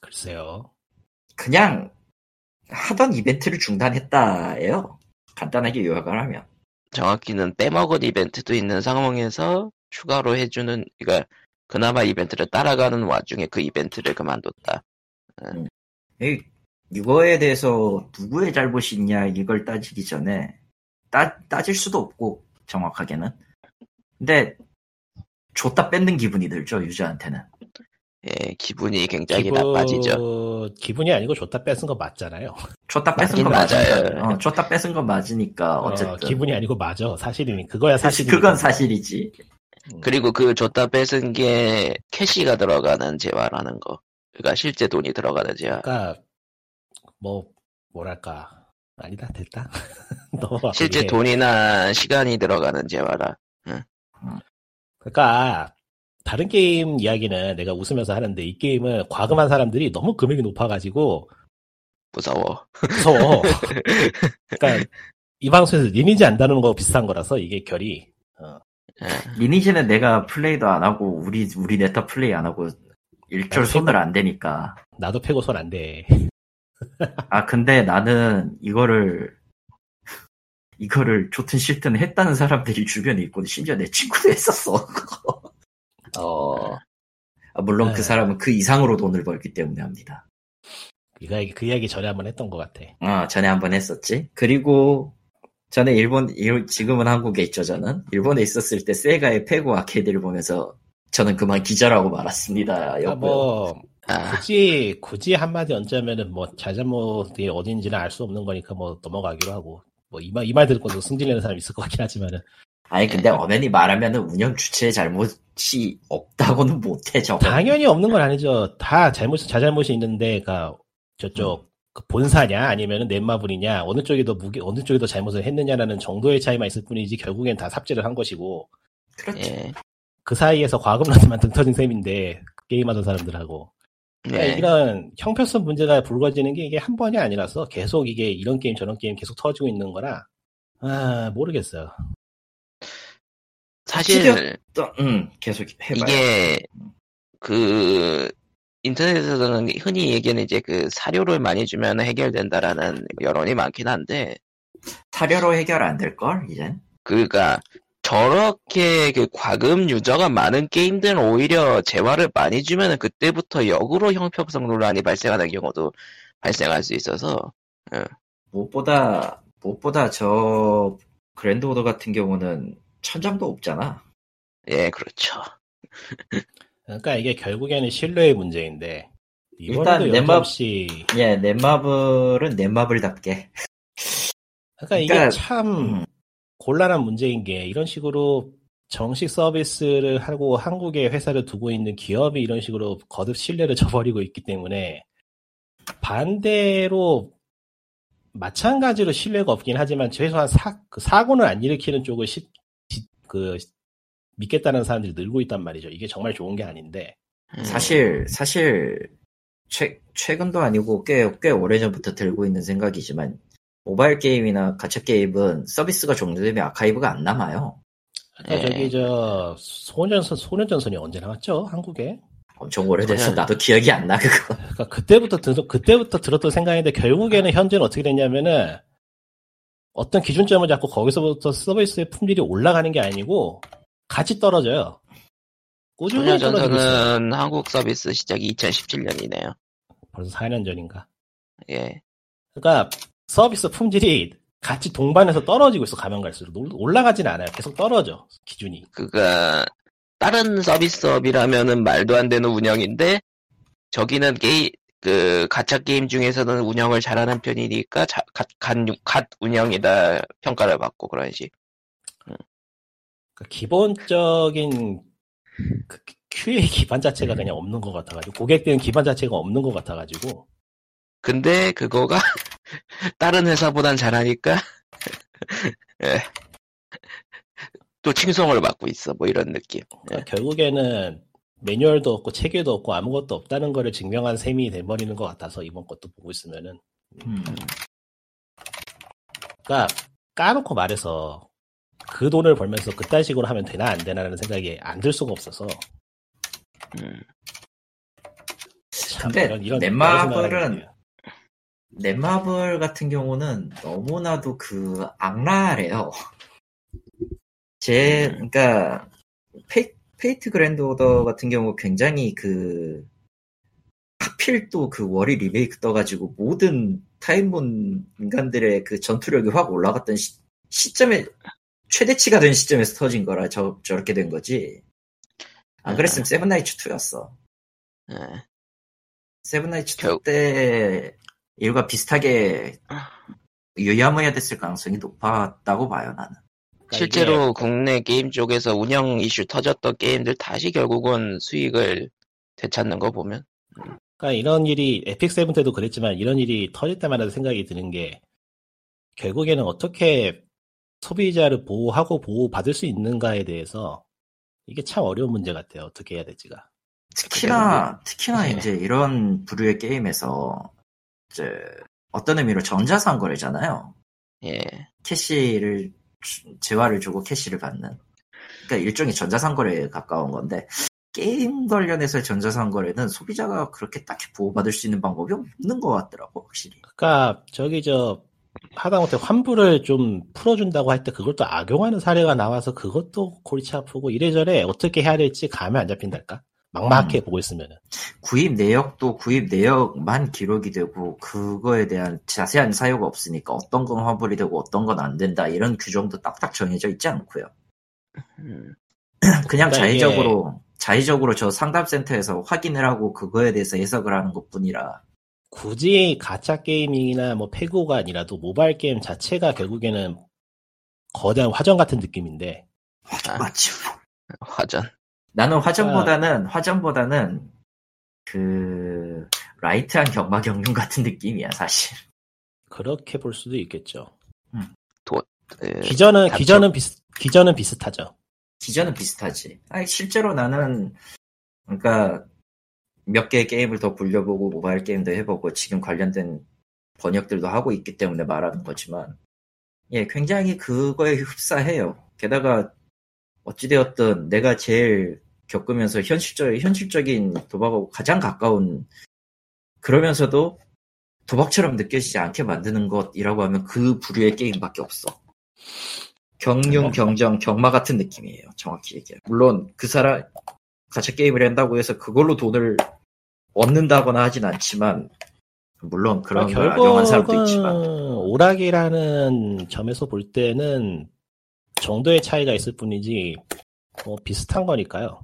글쎄요. 그냥 하던 이벤트를 중단했다예요 간단하게 요약을 하면 정확히는 빼먹은 이벤트도 있는 상황에서 추가로 해주는, 그러니까 그나마 이벤트를 따라가는 와중에 그 이벤트를 그만뒀다. 이- 이거에 대해서 누구의 잘못이 있냐 이걸 따지기 전에 따, 따질 수도 없고 정확하게는 근데 줬다 뺏는 기분이 들죠 유저한테는 예, 기분이 굉장히 나빠지죠. 기분이 아니고 줬다 뺏은 거 맞잖아요. 줬다 뺏은 건 맞아요. 어, 줬다 뺏은 건 맞으니까 어, 어쨌든 기분이 아니고 맞아. 사실이니 그거야 사실. 그건 사실이지 그리고 그 줬다 뺏은 게 캐시가 들어가는 재화라는 거. 그러니까 실제 돈이 들어가는 재화. 그러니까 뭐 뭐랄까 아니다 됐다. 실제 이게- 돈이나 시간이 들어가는 재화라. 그러니까 다른 게임 이야기는 내가 웃으면서 하는데 이 게임은 과금한 사람들이 너무 금액이 높아가지고 무서워. 무서워. 그러니까 이 방송에서 리니지 안 다루는 거 비슷한 거라서 이게 결이 예. 리니지는 내가 플레이도 안 하고 우리 우리 네타 플레이 안 하고 일절 아, 손을 안 대니까 나도 패고 손안 돼. 아 근데 나는 이거를 이거를 좋든 싫든 했다는 사람들이 주변에 있고 심지어 내 친구도 했었어. 어 아, 물론 그 네. 사람은 그 이상으로 돈을 벌기 때문에 합니다. 이거 그 이야기 전에 한번 했던 것 같아. 어 전에 한번 했었지. 그리고 전에 일본 일- 지금은 한국에 있죠 저는 일본에 있었을 때 세가의 페고 아케이드를 보면서 저는 그만 기절하고 말았습니다. 그러니까 여보요. 뭐 아, 굳이 굳이 한마디 얹자면은 뭐 자잘못이 어딘지는 알 수 없는 거니까 뭐 넘어가기로 하고 뭐 이 말 이 말 듣고도 승질내는 사람 있을 것 같긴 하지만은 아니 근데 엄연히 말하면은 운영 주체의 잘못이 없다고는 못해 저거. 당연히 없는 건 아니죠. 다 잘못 자잘못이 있는데 그러니까 저쪽 그 본사냐 아니면은 넷마블이냐 어느 쪽이 더 무게 어느 쪽이 더 잘못을 했느냐라는 정도의 차이만 있을 뿐이지 결국엔 다 삽질을 한 것이고 그렇지. 예. 그 사이에서 과금러들만 등 터진 셈인데 게임하던 사람들하고 그러니까 예. 이런 형평성 문제가 불거지는 게 이게 한 번이 아니라서 계속 이게 이런 게임 저런 게임 계속 터지고 있는 거라 아 모르겠어요. 사실 또, 음, 계속 해봐요. 이게 그 인터넷에서는 흔히 얘기하는 이제 그 사료를 많이 주면 해결된다라는 여론이 많긴 한데 사료로 해결 안 될 걸 이젠. 그가 저렇게 그 과금 유저가 많은 게임들은 오히려 재화를 많이 주면은 그때부터 역으로 형평성 논란이 발생하는 경우도 발생할 수 있어서 무엇보다 무엇보다 저 그랜드 오더 같은 경우는 천장도 없잖아. 예 그렇죠 그러니까 이게 결국에는 신뢰의 문제인데 일단 이번에도 넷마- 여지없이 예, 넷마블은 넷마블답게. 그러니까 이게 그러니까, 참 음, 곤란한 문제인 게 이런 식으로 정식 서비스를 하고 한국에 회사를 두고 있는 기업이 이런 식으로 거듭 신뢰를 저버리고 있기 때문에 반대로 마찬가지로 신뢰가 없긴 하지만 최소한 사, 그 사고는 안 일으키는 쪽을 시- 지- 그 믿겠다는 사람들이 늘고 있단 말이죠. 이게 정말 좋은 게 아닌데 음, 사실 사실 최, 최근도 아니고 꽤, 꽤 오래전부터 들고 있는 생각이지만 모바일 게임이나 가챠 게임은 서비스가 종료되면 아카이브가 안 남아요. 그러니까 예. 저기 저 소년전 소년전선이 언제 나왔죠? 한국에? 엄청 오래돼서 나도 기억이 안 나 그거. 그러니까 그때부터 들 그때부터 들었던 생각인데 결국에는 현재는 어떻게 됐냐면은 어떤 기준점을 잡고 거기서부터 서비스의 품질이 올라가는 게 아니고 같이 떨어져요. 꾸준히. 소녀전선은 한국 서비스 시작이 2017년이네요. 벌써 4년 전인가. 예. 그러니까 서비스 품질이 같이 동반해서 떨어지고 있어 가면 갈수록 놀- 올라가진 않아요. 계속 떨어져 기준이. 그가 다른 서비스업이라면은 말도 안 되는 운영인데 저기는 게임 그 가챠 게임 중에서는 운영을 잘하는 편이니까 자, god, god, god 운영이다 평가를 받고 그런 식. 그러니까 기본적인 그 QA 기반 자체가 그냥 없는 것 같아가지고 고객들은 기반 자체가 없는 것 같아가지고 근데 그거가 다른 회사보단 잘하니까 예. 또 칭송을 받고 있어 뭐 이런 느낌. 그러니까 결국에는 매뉴얼도 없고 체계도 없고 아무것도 없다는 거를 증명한 셈이 돼버리는 것 같아서 이번 것도 보고 있으면은 음. 그러니까 까놓고 말해서 그 돈을 벌면서 그딴 식으로 하면 되나 안 되나라는 생각이 안 들 수가 없어서 음. 참 근데 이런 이런 넷마블은 넷마블 같은 경우는 너무나도 그 악랄해요. 제 그러니까 페이, 페이트 그랜드 오더 같은 경우 굉장히 그 하필 또 그 월희 리메이크 떠가지고 모든 타입문 인간들의 그 전투력이 확 올라갔던 시, 시점에 최대치가 된 시점에서 터진 거라 저 저렇게 된 거지. 안 그랬으면 세븐나이츠 2였어. 예. 세븐나이츠 결- 2때 일과 비슷하게 유야무야 됐을 가능성이 높았다고 봐요 나는. 그러니까 실제로 이게 국내 게임 쪽에서 운영 이슈 터졌던 게임들 다시 결국은 수익을 되찾는 거 보면 그러니까 이런 일이 에픽 세븐 때도 그랬지만 이런 일이 터질 때마다 생각이 드는 게 결국에는 어떻게 소비자를 보호하고 보호받을 수 있는가에 대해서 이게 참 어려운 문제 같아요. 어떻게 해야 될지가. 특히나 특히나 네. 이제 이런 부류의 게임에서 어떤 의미로 전자상 거래잖아요. 예. 캐시를 주- 재화를 주고 캐시를 받는. 그러니까 일종의 전자상 거래에 가까운 건데 게임 관련해서의 전자상 거래는 소비자가 그렇게 딱히 보호받을 수 있는 방법이 없는 것 같더라고 확실히. 그러니까 저기 저 하다못해 환불을 좀 풀어준다고 할 때 그걸 또 악용하는 사례가 나와서 그것도 골치 아프고 이래저래 어떻게 해야 될지 감이 안 잡힌달까? 막막하게 음. 보고 있으면은. 구입 내역도 구입 내역만 기록이 되고 그거에 대한 자세한 사유가 없으니까 어떤 건 환불이 되고 어떤 건 안 된다 이런 규정도 딱딱 정해져 있지 않고요. 음. 그냥 그러니까 자의적으로 자의적으로 저 상담센터에서 확인을 하고 그거에 대해서 해석을 하는 것뿐이라 굳이 가짜 게이밍이나 뭐 페고가 아니라도 모바일 게임 자체가 결국에는 거대한 화전 같은 느낌인데 아, 맞죠. 화전. 나는 화전보다는 화전보다는 그 라이트한 경마 경륜 같은 느낌이야 사실. 그렇게 볼 수도 있겠죠. 그, 기전은 닮죠. 기전은 비슷 기전은 비슷하죠. 기전은 비슷하지. 아니, 실제로 나는, 그러니까, 몇 개의 게임을 더 굴려보고, 모바일 게임도 해보고, 지금 관련된 번역들도 하고 있기 때문에 말하는 거지만, 예, 굉장히 그거에 흡사해요. 게다가, 어찌되었든 내가 제일 겪으면서 현실적, 현실적인 도박하고 가장 가까운, 그러면서도 도박처럼 느껴지지 않게 만드는 것이라고 하면 그 부류의 게임밖에 없어. 경륜, 경정, 경마 같은 느낌이에요. 정확히 얘기하면. 물론 그 사람 가짜 게임을 한다고 해서 그걸로 돈을 얻는다거나 하진 않지만 물론 그런 걸 악용한 사람도 있지만 오락이라는 점에서 볼 때는 정도의 차이가 있을 뿐이지 뭐 비슷한 거니까요.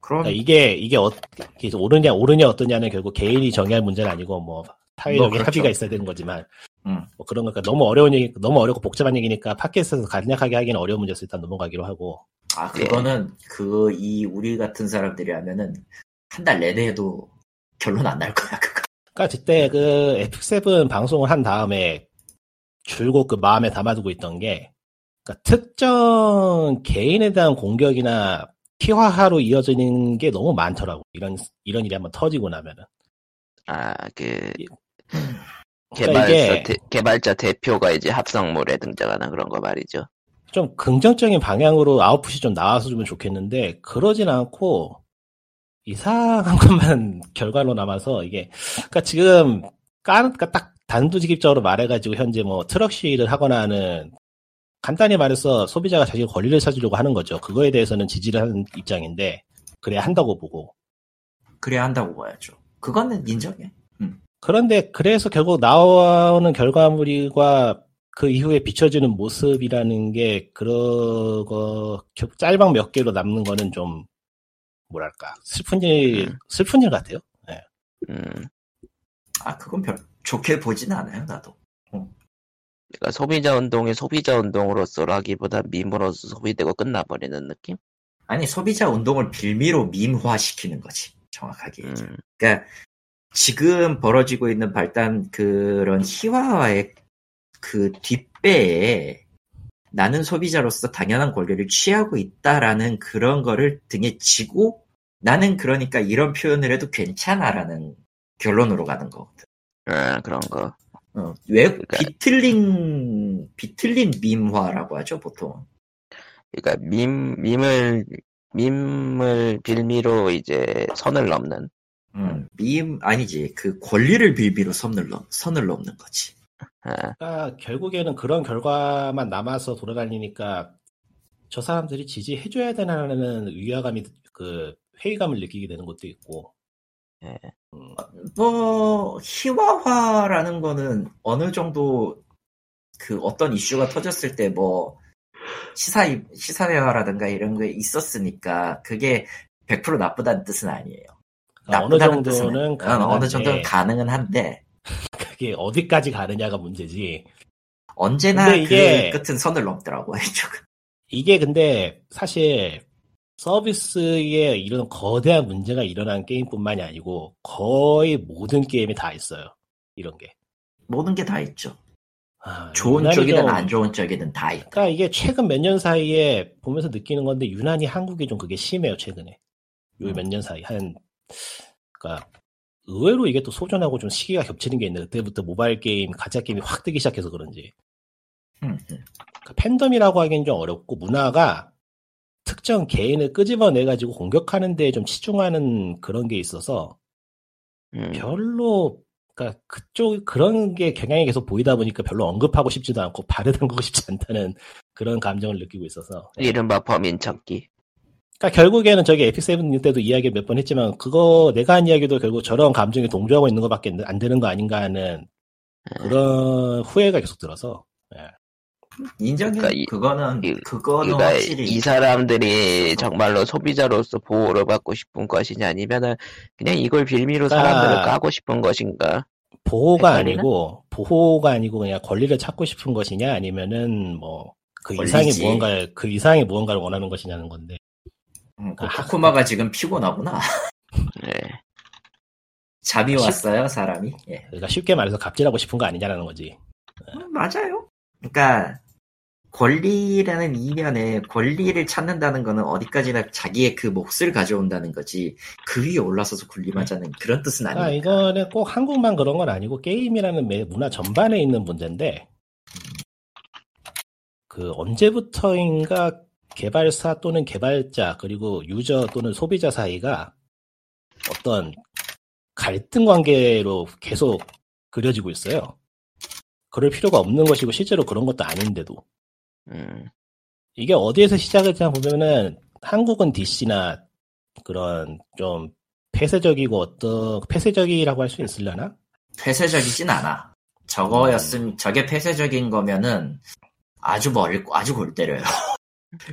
그런 그러니까 이게 이게 어, 오르냐 오르냐 어떠냐는 결국 개인이 정의할 문제는 아니고 뭐 사회적인 그렇죠. 합의가 있어야 되는 거지만 음. 뭐 그런 거니까 너무 어려운 얘기 너무 어렵고 복잡한 얘기니까 팟캐스트에서 간략하게 하기는 어려운 문제에서 일단 넘어가기로 하고 아 그거는 그이 우리 같은 사람들이 하면은 한 달 내내 해도 결론 안 날 거야 그거. 그러니까 그때 그 F7 방송을 한 다음에 줄곧 그 마음에 담아두고 있던 게 그러니까 특정 개인에 대한 공격이나 피화하로 이어지는 게 너무 많더라고. 이런 이런 일이 한번 터지고 나면은. 아그 그러니까 개발자 이게 대, 개발자 대표가 이제 합성물에 등장하는 그런 거 말이죠. 좀 긍정적인 방향으로 아웃풋이 좀 나와서 주면 좋겠는데 그러진 않고 이상한 것만 결과로 남아서 이게 그러니까 지금 까, 그러니까 딱 단도직입적으로 말해가지고 현재 뭐 트럭 시위를 하거나 하는 간단히 말해서 소비자가 자기 권리를 찾으려고 하는 거죠. 그거에 대해서는 지지를 하는 입장인데 그래야 한다고 보고 그래야 한다고 봐야죠. 그거는 인정해. 그런데 그래서 결국 나오는 결과물과 그 이후에 비춰지는 모습이라는 게 그러거 짤방 몇 개로 남는 거는 좀 뭐랄까 슬픈 일 음. 슬픈 일 같아요. 음, 아 그건 별 좋게 보진 않아요 나도. 그러니까 소비자 운동이 소비자 운동으로서라기보다 밈으로서 소비되고 끝나버리는 느낌? 아니 소비자 운동을 빌미로 밈화시키는 거지 정확하게. 음, 그러니까 지금 벌어지고 있는 발단 그런 희화화의 그 뒷배에 나는 소비자로서 당연한 권리를 취하고 있다라는 그런 거를 등에 지고 나는 그러니까 이런 표현을 해도 괜찮아라는 결론으로 가는 거거든. 아, 그런 거. 어, 왜 그러니까- 비틀린 비틀린 밈화라고 하죠 보통. 그러니까 밈, 밈을, 밈을 빌미로 이제 선을 넘는. 음, 밈 아니지 그 권리를 빌미로 선을 넘 선을 넘는 거지. 아, 그러니까 결국에는 그런 결과만 남아서 돌아다니니까 저 사람들이 지지해줘야 되나라는 위화감이 그 회의감을 느끼게 되는 것도 있고. 예. 음, 뭐 희화화라는 거는 어느 정도 그 어떤 이슈가 터졌을 때 뭐 시사 시사회화라든가 이런 게 있었으니까 그게 100% 나쁘다는 뜻은 아니에요. 그러니까 어느 나쁘다는 정도는 뜻은, 어, 어느 가능한데 정도는 가능은 한데 그게 어디까지 가느냐가 문제지. 언제나 근데 이게- 그 끝은 선을 넘더라고 이쪽은. 이게 근데 사실 서비스에 이런 거대한 문제가 일어난 게임뿐만이 아니고 거의 모든 게임에 다 있어요. 이런 게. 모든 게 다 있죠. 아, 좋은 쪽이든 좀- 안 좋은 쪽이든 다 있다. 그러니까 이게 최근 몇 년 사이에 보면서 느끼는 건데 유난히 한국이 좀 그게 심해요 최근에. 요 음. 몇년 사이 한 그러니까 의외로 이게 또 소전하고 좀 시기가 겹치는 게 있는데 그때부터 모바일 게임 가짜 게임이 확 뜨기 시작해서 그런지 음, 음. 그 팬덤이라고 하기엔 좀 어렵고 문화가 특정 개인을 끄집어내 가지고 공격하는 데에 좀 치중하는 그런 게 있어서 음, 별로 그러니까 그쪽 그런 게 경향이 계속 보이다 보니까 별로 언급하고 싶지도 않고 발에담고 싶지 않다는 그런 감정을 느끼고 있어서 이른바 범인 찾기. 그러니까 결국에는 저기 에픽 세븐 때도 이야기 몇 번 했지만 그거 내가 한 이야기도 결국 저런 감정에 동조하고 있는 것밖에 안 되는 거 아닌가 하는 그런 후회가 계속 들어서 인정해. 그러니까 이- 그거는 이- 그거는 그러니까 확실히 이 사람들이 정말로 소비자로서 보호를 받고 싶은 것이냐 아니면은 그냥 이걸 빌미로 그러니까 사람들을 까고 싶은 것인가? 보호가 헷갈리나? 아니고 보호가 아니고 그냥 권리를 찾고 싶은 것이냐 아니면은 뭐 그. 이상의 무언가를 그 이상의 무언가를 원하는 것이냐는 건데 음, 그 아. 코코마가 지금 피곤하구나. 네. 잠이 시- 왔어요 사람이. 예. 그러니까 쉽게 말해서 갑질하고 싶은 거 아니냐라는 거지. 음, 맞아요. 그러니까 권리라는 이면에 권리를 찾는다는 거는 어디까지나 자기의 그 몫을 가져온다는 거지 그 위에 올라서서 군림하자는 그런 뜻은 그러니까 아니니까. 이거는 꼭 한국만 그런 건 아니고 게임이라는 매- 문화 전반에 있는 문제인데 그 언제부터인가 개발사 또는 개발자 그리고 유저 또는 소비자 사이가 어떤 갈등 관계로 계속 그려지고 있어요. 그럴 필요가 없는 것이고 실제로 그런 것도 아닌데도 음, 이게 어디에서 시작했냐 보면은 한국은 DC나 그런 좀 폐쇄적이고 어떤 폐쇄적이라고 할 수 있으려나? 폐쇄적이진 않아. 저거였음 저게 폐쇄적인 거면은 아주 멀 아주 골 때려요.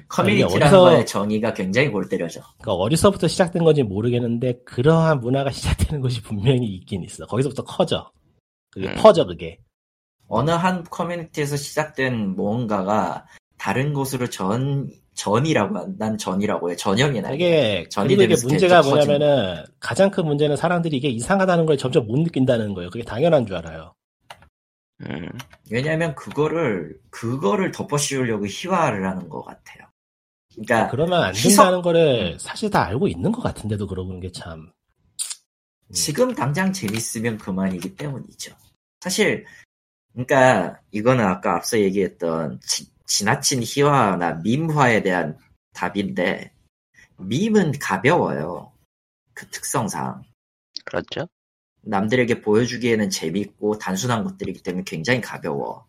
커뮤니티라는 어디서- 거의 정의가 굉장히 골 때려져. 그러니까 어디서부터 시작된 건지 모르겠는데 그러한 문화가 시작되는 것이 분명히 있긴 있어. 거기서부터 커져. 그게 음. 퍼져 그게. 어느 한 커뮤니티에서 시작된 무언가가 다른 곳으로 전 전이라고 한- 난 전이라고 해 전형이 나. 이게 전이 되면서 문제가 뭐냐면은 가장 큰 문제는 사람들이 이게 이상하다는 걸 점점 못 느낀다는 거예요. 그게 당연한 줄 알아요. 음, 왜냐하면 그거를 그거를 덮어씌우려고 희화를 하는 것 같아요. 그러니까 그러면 안 희석- 된다는 거를 사실 다 알고 있는 것 같은데도 그러는 게 참. 지금 당장 재밌으면 그만이기 때문이죠. 사실 그러니까 이거는 아까 앞서 얘기했던 지, 지나친 희화나 밈화에 대한 답인데 밈은 가벼워요. 그 특성상 그렇죠. 남들에게 보여주기에는 재밌고 단순한 것들이기 때문에 굉장히 가벼워.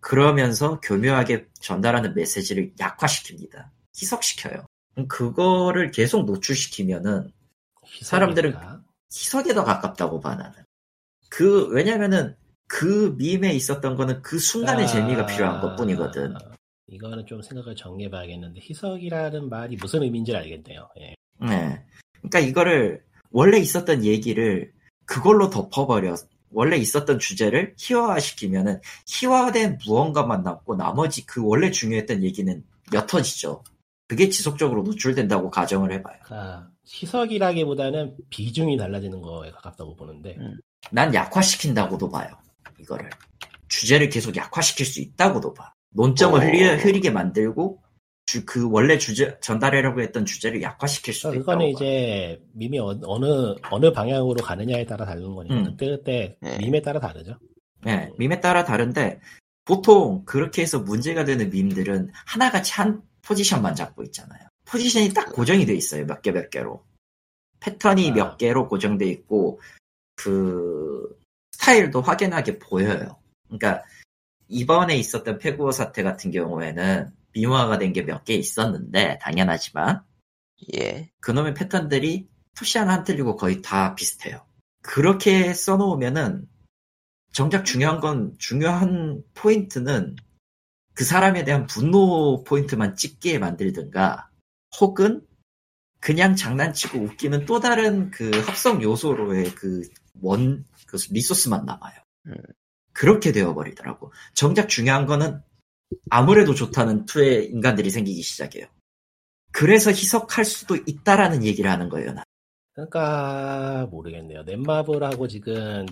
그러면서 교묘하게 전달하는 메시지를 약화시킵니다. 희석시켜요. 그거를 계속 노출시키면은 사람들은 희석이니까. 희석에 더 가깝다고 봐 나는. 그 왜냐면은 그 밈에 있었던 거는 그 순간의 아, 재미가 필요한 것 뿐이거든. 이거는 좀 생각을 정리해봐야겠는데 희석이라는 말이 무슨 의미인지 알겠네요. 예. 네. 그러니까 이거를 원래 있었던 얘기를 그걸로 덮어버려. 원래 있었던 주제를 희화화시키면은 희화된 무언가만 남고 나머지 그 원래 중요했던 얘기는 옅어지죠. 그게 지속적으로 노출된다고 가정을 해봐요. 그러니까 희석이라기보다는 비중이 달라지는 거에 가깝다고 보는데 음. 난 약화시킨다고도 봐요. 이거를. 주제를 계속 약화시킬 수 있다고도 봐. 논점을 어. 흐리, 흐리게 만들고 주, 그 원래 주제 전달하려고 했던 주제를 약화시킬 수도 그러니까 있다고 그거는 봐. 이제 밈이 어- 어느 어느 방향으로 가느냐에 따라 다른 거니까 음. 그때 그때 네. 밈에 따라 다르죠. 네, 밈에 따라 다른데 보통 그렇게 해서 문제가 되는 밈들은 하나같이 한 포지션만 잡고 있잖아요. 포지션이 딱 고정이 돼 있어요. 몇 개 몇 개로. 패턴이 아. 몇 개로 고정돼 있고 그 스타일도 확연하게 보여요. 그러니까 이번에 있었던 페구어 사태 같은 경우에는 미화가 된 게 몇 개 있었는데 당연하지만 예. 그놈의 패턴들이 푸시 하나 안 틀리고 거의 다 비슷해요. 그렇게 써놓으면은 정작 중요한 건 중요한 포인트는 그 사람에 대한 분노 포인트만 찍게 만들든가 혹은 그냥 장난치고 웃기는 또 다른 그 합성 요소로의 그 원, 그 리소스만 남아요. 음. 그렇게 되어버리더라고. 정작 중요한 거는 아무래도 좋다는 투의 인간들이 생기기 시작해요. 그래서 희석할 수도 있다라는 얘기를 하는 거예요. 나. 그러니까 모르겠네요. 넷마블하고 지금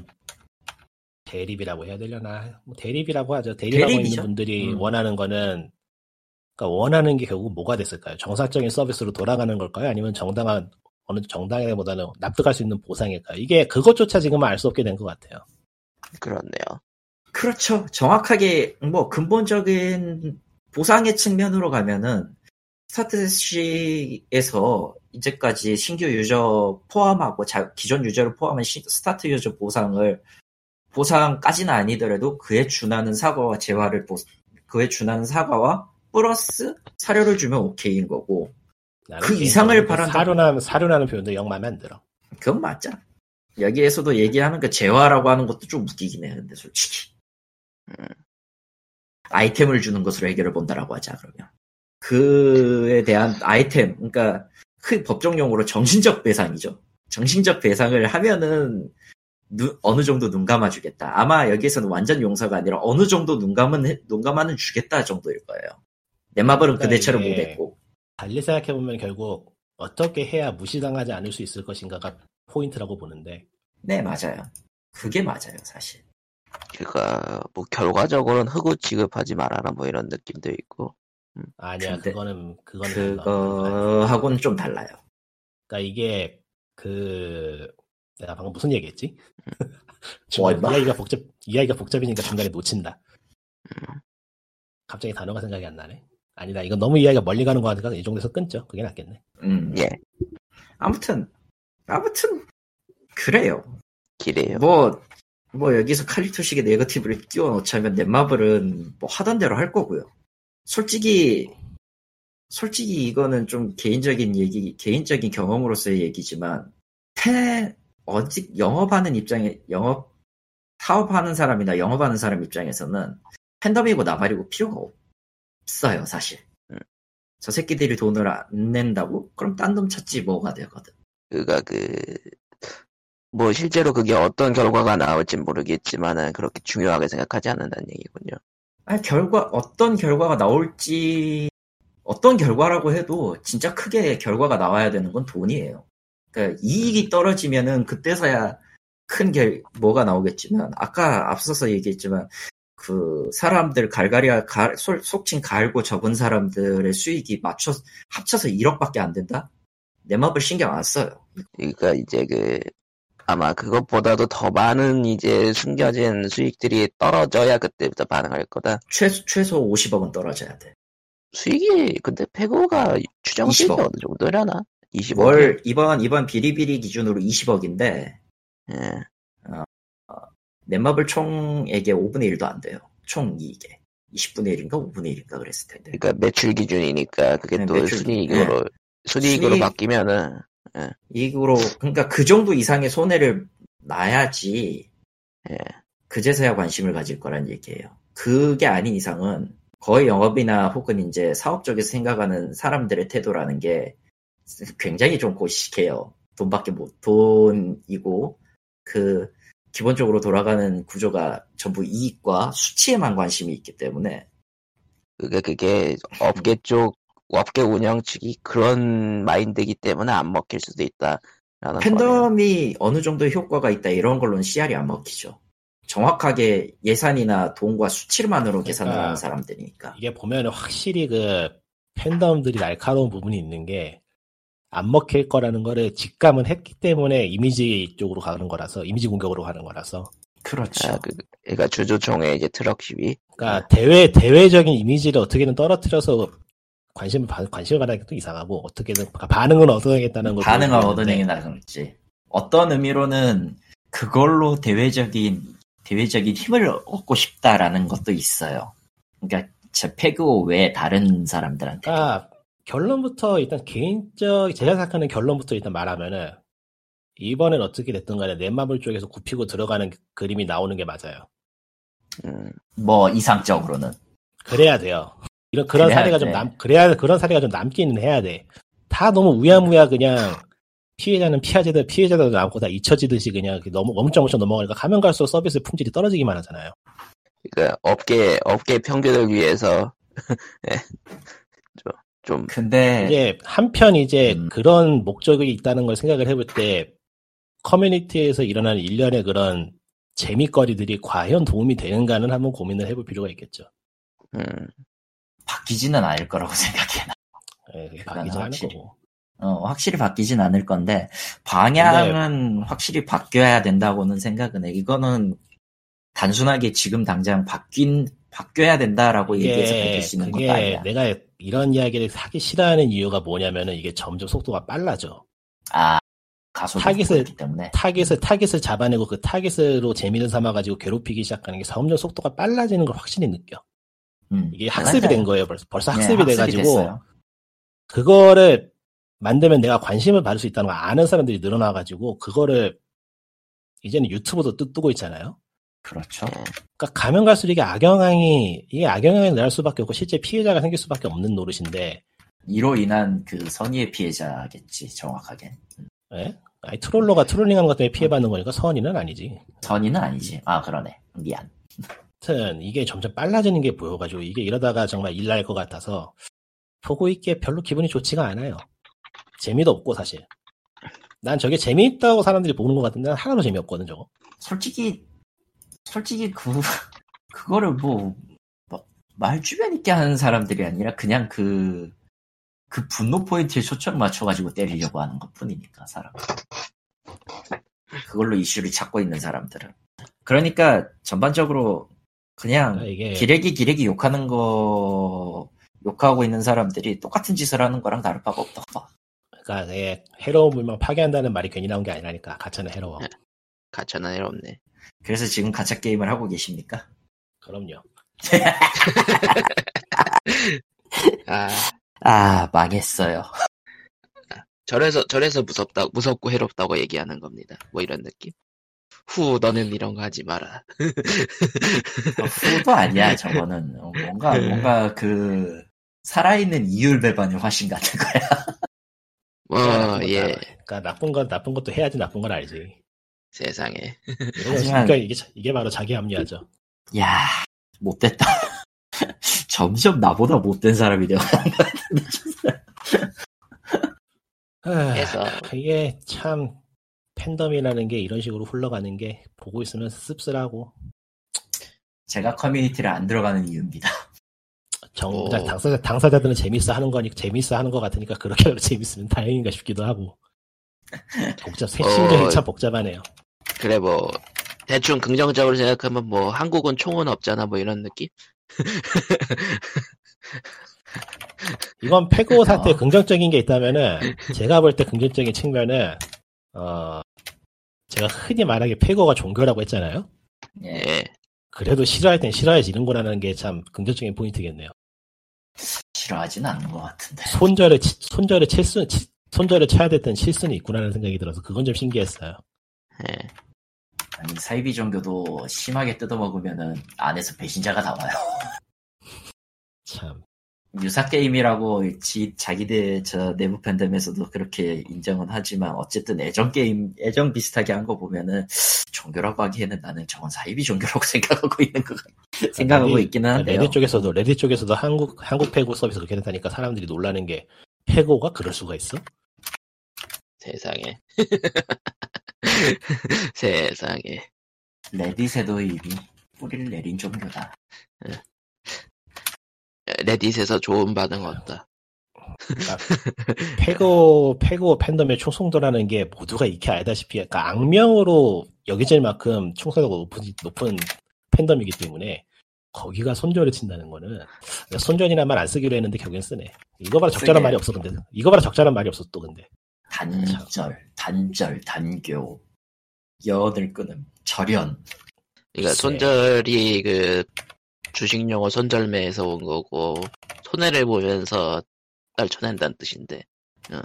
대립이라고 해야 되려나? 뭐 대립이라고 하죠. 대립하고 대립이죠. 있는 분들이 음. 원하는 거는 그러니까 원하는 게 결국 뭐가 됐을까요? 정상적인 서비스로 돌아가는 걸까요? 아니면 정당한 어느 정당이보다는 납득할 수 있는 보상일까요? 이게 그것조차 지금은 알 수 없게 된 것 같아요. 그렇네요. 그렇죠. 정확하게 뭐 근본적인 보상의 측면으로 가면은 스타트시에서 이제까지 신규 유저 포함하고 자- 기존 유저를 포함한 시- 스타트 유저 보상을 보상까지는 아니더라도 그에 준하는 사과와 재화를 보- 그에 준하는 사과와 플러스 사료를 주면 오케이인 거고 그 이상을 그 바란다- 사료라는 사료라는 표현도 영 마음에 안 들어. 그건 맞자. 여기에서도 얘기하는 그 재화라고 하는 것도 좀 웃기긴 해. 근데 솔직히. 음. 아이템을 주는 것으로 해결을 본다라고 하자 그러면. 그에 대한 아이템, 그러니까 그 법정용어로 정신적 배상이죠. 정신적 배상을 하면은 누- 어느 정도 눈 감아주겠다. 아마 여기에서는 완전 용서가 아니라 어느 정도 눈 감은 눈 감아는 주겠다 정도일 거예요. 넷마블은 그 그러니까 대처를 이게 못했고. 달리 생각해보면 결국 어떻게 해야 무시당하지 않을 수 있을 것인가가 포인트라고 보는데 네 맞아요. 그게 맞아요 사실. 그니까, 뭐, 결과적으로는 흑우 취급하지 말아라, 뭐 이런 느낌도 있고. 아니야 근데 그거는 달라. 그거하고는 좀 달라요. 그러니까 이게 그 내가 방금 무슨 얘기했지? 뭐, 임마? 이야기가 복잡 이야기가 복잡이니까 중간에 놓친다. 음. 갑자기 단어가 생각이 안 나네. 아니다 이건 너무 이야기가 멀리 가는 거 같으니까 이 정도에서 끊죠. 그게 낫겠네. 음. 예. 아무튼 아무튼 그래요. 기래요. 뭐, 뭐 여기서 칼리토식의 네거티브를 끼워 넣자면 넷마블은 뭐 하던 대로 할 거고요. 솔직히 솔직히 이거는 좀 개인적인 얘기, 개인적인 경험으로서의 얘기지만 팬 어디 영업하는 입장에 영업 사업하는 사람이나 영업하는 사람 입장에서는 팬덤이고 나발이고 필요가 없 어요 사실. 음. 저 새끼들이 돈을 안 낸다고? 그럼 딴 놈 찾지 뭐가 되거든. 그가 그, 뭐 실제로 그게 어떤 결과가 나올진 모르겠지만은 그렇게 중요하게 생각하지 않는다는 얘기군요. 아, 결과, 어떤 결과가 나올지, 어떤 결과라고 해도 진짜 크게 결과가 나와야 되는 건 돈이에요. 그러니까 이익이 떨어지면은 그때서야 큰 결, 뭐가 나오겠지만, 아까 앞서서 얘기했지만, 그 사람들 갈갈이, 갈, 속- 속칭 갈고 적은 사람들의 수익이 맞춰, 합쳐서 1억밖에 안 된다? 내 맘을 신경 안 써요. 그러니까 이제 그 아마 그것보다도 더 많은 이제 숨겨진 수익들이 떨어져야 그때부터 반응할 거다. 최소 최소 50억은 떨어져야 돼. 수익이 근데 페고가 추정 수익이 20억. 어느 정도려나? 20억. 월 이번 이번 비리비리 기준으로 20억인데 예. 넷마블 총액의 5분의 1도 안 돼요. 총 이익에 20분의 1인가 5분의 1인가 그랬을 텐데. 그러니까 매출 기준이니까 그게 네, 또 매출 순이익으로 순이익으로 순이익- 바뀌면은 이익으로 그러니까 그 정도 이상의 손해를 나야지 예. 그제서야 관심을 가질 거란 얘기예요. 그게 아닌 이상은 거의 영업이나 혹은 이제 사업 쪽에서 생각하는 사람들의 태도라는 게 굉장히 좀 고시해요. 돈밖에 못 돈이고 그 기본적으로 돌아가는 구조가 전부 이익과 수치에만 관심이 있기 때문에 그게 그게 업계 쪽 업계 운영 측이 그런 마인드이기 때문에 안 먹힐 수도 있다라는 거네요. 팬덤이 어느 정도 효과가 있다 이런 걸로는 CR이 안 먹히죠. 정확하게 예산이나 돈과 수치만으로 계산을 그러니까 하는 사람들이니까. 이게 보면 확실히 그 팬덤들이 날카로운 부분이 있는 게 안 먹힐 거라는 거를 직감은 했기 때문에 이미지 쪽으로 가는 거라서 이미지 공격으로 가는 거라서 그렇죠. 아, 그, 그러니까 주주총회 이제 트럭 시위. 그러니까 대외 대외적인 이미지를 어떻게든 떨어뜨려서 관심을 받- 관심을 받는 게또 이상하고 어떻게든 그러니까 반응을 얻어내겠다는 걸 반응을 얻어내긴 나겠지. 어떤 의미로는 그걸로 대외적인 대외적인 힘을 얻고 싶다라는 것도 있어요. 그러니까 제 페그 외 다른 사람들한테. 그러니까 결론부터 일단 개인적 제가 생각하는 결론부터 일단 말하면은 이번엔 어떻게 됐든 간에 넷마블 쪽에서 굽히고 들어가는 그림이 나오는 게 맞아요. 음, 뭐 이상적으로는. 그래야 돼요. 이런 그런 사례가 좀 돼. 남, 그래야 그런 사례가 좀 남기는 해야 돼. 다 너무 우야무야 그냥 피해자는 피해자들 피해자도 남고 다 잊혀지듯이 그냥 너무 멈쩍멈쩍 넘어가니까 가면 갈수록 서비스 품질이 떨어지기만 하잖아요. 그러니까 업계 업계 평균을 위해서 예. 좀, 좀 근데 이제 한편 이제 음. 그런 목적이 있다는 걸 생각을 해볼 때 커뮤니티에서 일어나는 일련의 그런 재미거리들이 과연 도움이 되는가는 한번 고민을 해볼 필요가 있겠죠. 음, 바뀌지는 않을 거라고 생각해. 나. 예, 그건 바뀌지 않을. 거고. 어, 확실히 바뀌진 않을 건데 방향은 확실히 바뀌어야 된다고는 생각은 해. 이거는 단순하게 지금 당장 바뀐 바뀌어야 된다라고 얘기해서 바뀔 수 있는 것도 그게 아니야. 내가 이런 이야기를 하기 싫어하는 이유가 뭐냐면은 이게 점점 속도가 빨라져. 아 타깃을- 때문에 타겟을 타겟을 잡아내고 그 타겟으로 재미를 삼아가지고 괴롭히기 시작하는 게 점점 속도가 빨라지는 걸 확실히 느껴. 음, 이게 학습이 맞아요. 된 거예요. 벌써 벌써 네, 학습이 돼가지고 됐어요. 그거를 만들면 내가 관심을 받을 수 있다는 걸 아는 사람들이 늘어나가지고 그거를 이제는 유튜브도 뜨, 뜨고 있잖아요. 그렇죠. 그러니까 가면 갈수록 이게 악영향이 이게 악영향이 날 수밖에 없고 실제 피해자가 생길 수밖에 없는 노릇인데 이로 인한 그 선의의 피해자겠지 정확하게. 예? 아니 트롤러가 트롤링하는 것 때문에 피해받는 거니까 선의는 아니지. 선의는 아니지. 아 그러네. 미안. 하여튼 이게 점점 빨라지는 게 보여가지고 이게 이러다가 정말 일 날 것 같아서 보고 있기에 별로 기분이 좋지가 않아요. 재미도 없고 사실. 난 저게 재미있다고 사람들이 보는 것 같은데 난 하나도 재미없거든 저거. 솔직히 솔직히 그 그거를 뭐 말주변 있게 하는 사람들이 아니라 그냥 그 그 분노 포인트에 초점 맞춰가지고 때리려고 하는 것 뿐이니까 사람. 그걸로 이슈를 찾고 있는 사람들은. 그러니까 전반적으로 그냥 그러니까 이게 기레기 기레기 욕하는 거 욕하고 있는 사람들이 똑같은 짓을 하는 거랑 다를 바가 없다. 봐. 그러니까 예, 해로운 물망 파괴한다는 말이 괜히 나온 게 아니라니까 가차는 해로워. 가차는 해롭네. 그래서 지금 가짜 게임을 하고 계십니까? 그럼요. 아, 아 망했어요. 저래서 저래서 무섭다 무섭고 해롭다고 얘기하는 겁니다. 뭐 이런 느낌. 후, 너는 이런 거 하지 마라. 어, 후도 아니야 저거는 어, 뭔가 뭔가 그 살아있는 이율 배반의 화신 같은 거야. 뭐, 예, 그러니까 나쁜 건 나쁜 것도 해야지 나쁜 건 알지. 세상에. 이런 하지만- 그러니까 이게 이게 바로 자기 합리화죠. 야 못됐다. 점점 나보다 못된 사람이 되어. 해서 이게 참 팬덤이라는 게 이런 식으로 흘러가는 게 보고 있으면 씁쓸하고 제가 커뮤니티를 안 들어가는 이유입니다. 정작 오. 당사자 당사자들은 재밌어 하는 거니까 재밌어 하는 것 같으니까 그렇게 재밌으면 다행인가 싶기도 하고 복잡 심정이 어. 참 복잡하네요. 그래 뭐 대충 긍정적으로 생각하면 뭐 한국은 총은 없잖아 뭐 이런 느낌? 이번 패고 사태 어. 긍정적인 게 있다면은 제가 볼 때 긍정적인 측면은 어 제가 흔히 말하기 패고가 종교라고 했잖아요. 예. 예. 그래도 싫어할 땐 싫어해지는구나는 게 참 긍정적인 포인트겠네요. 싫어하진 않는 것 같은데. 손절에 치- 손절에 칠수 치- 손절에 쳐야 됐던 실수는 있구나라는 생각이 들어서 그건 좀 신기했어요. 예. 아니 사이비 종교도 심하게 뜯어먹으면은 안에서 배신자가 나와요. 참 유사 게임이라고 지, 자기들 저 내부 팬덤에서도 그렇게 인정은 하지만 어쨌든 애정 게임 애정 비슷하게 한 거 보면은 종교라고 하기에는 나는 저건 사이비 종교라고 생각하고 있는 거 같- 생각하고 레딧- 있기는 한데요. 레딧 쪽에서도 레딧 쪽에서도 한국 한국 페고 서비스 그렇게 된다니까 사람들이 놀라는 게 페고가 그럴 수가 있어? 세상에. 세상에. 레딧에도 이미 뿌리를 내린 종교다. 레딧에서 좋은 반응 없다. 그러니까 패고 패고 팬덤의 충성도라는 게 모두가 익히 알다시피 그러니까 악명으로 여겨질 만큼 충성도가 높은 높은 팬덤이기 때문에 거기가 손절을 친다는 거는 내가 손절이란 말 안 쓰기로 했는데 결국엔 쓰네. 이거 봐라 적절한. 말이 없어 근데 이거 봐라 적절한 말이 없어 또 근데 단절, 단절, 단교, 연을 끊음, 절연. 그러니까 글쎄. 손절이 그 주식 용어 손절매에서 온 거고 손해를 보면서 떨쳐낸다는 뜻인데. 어,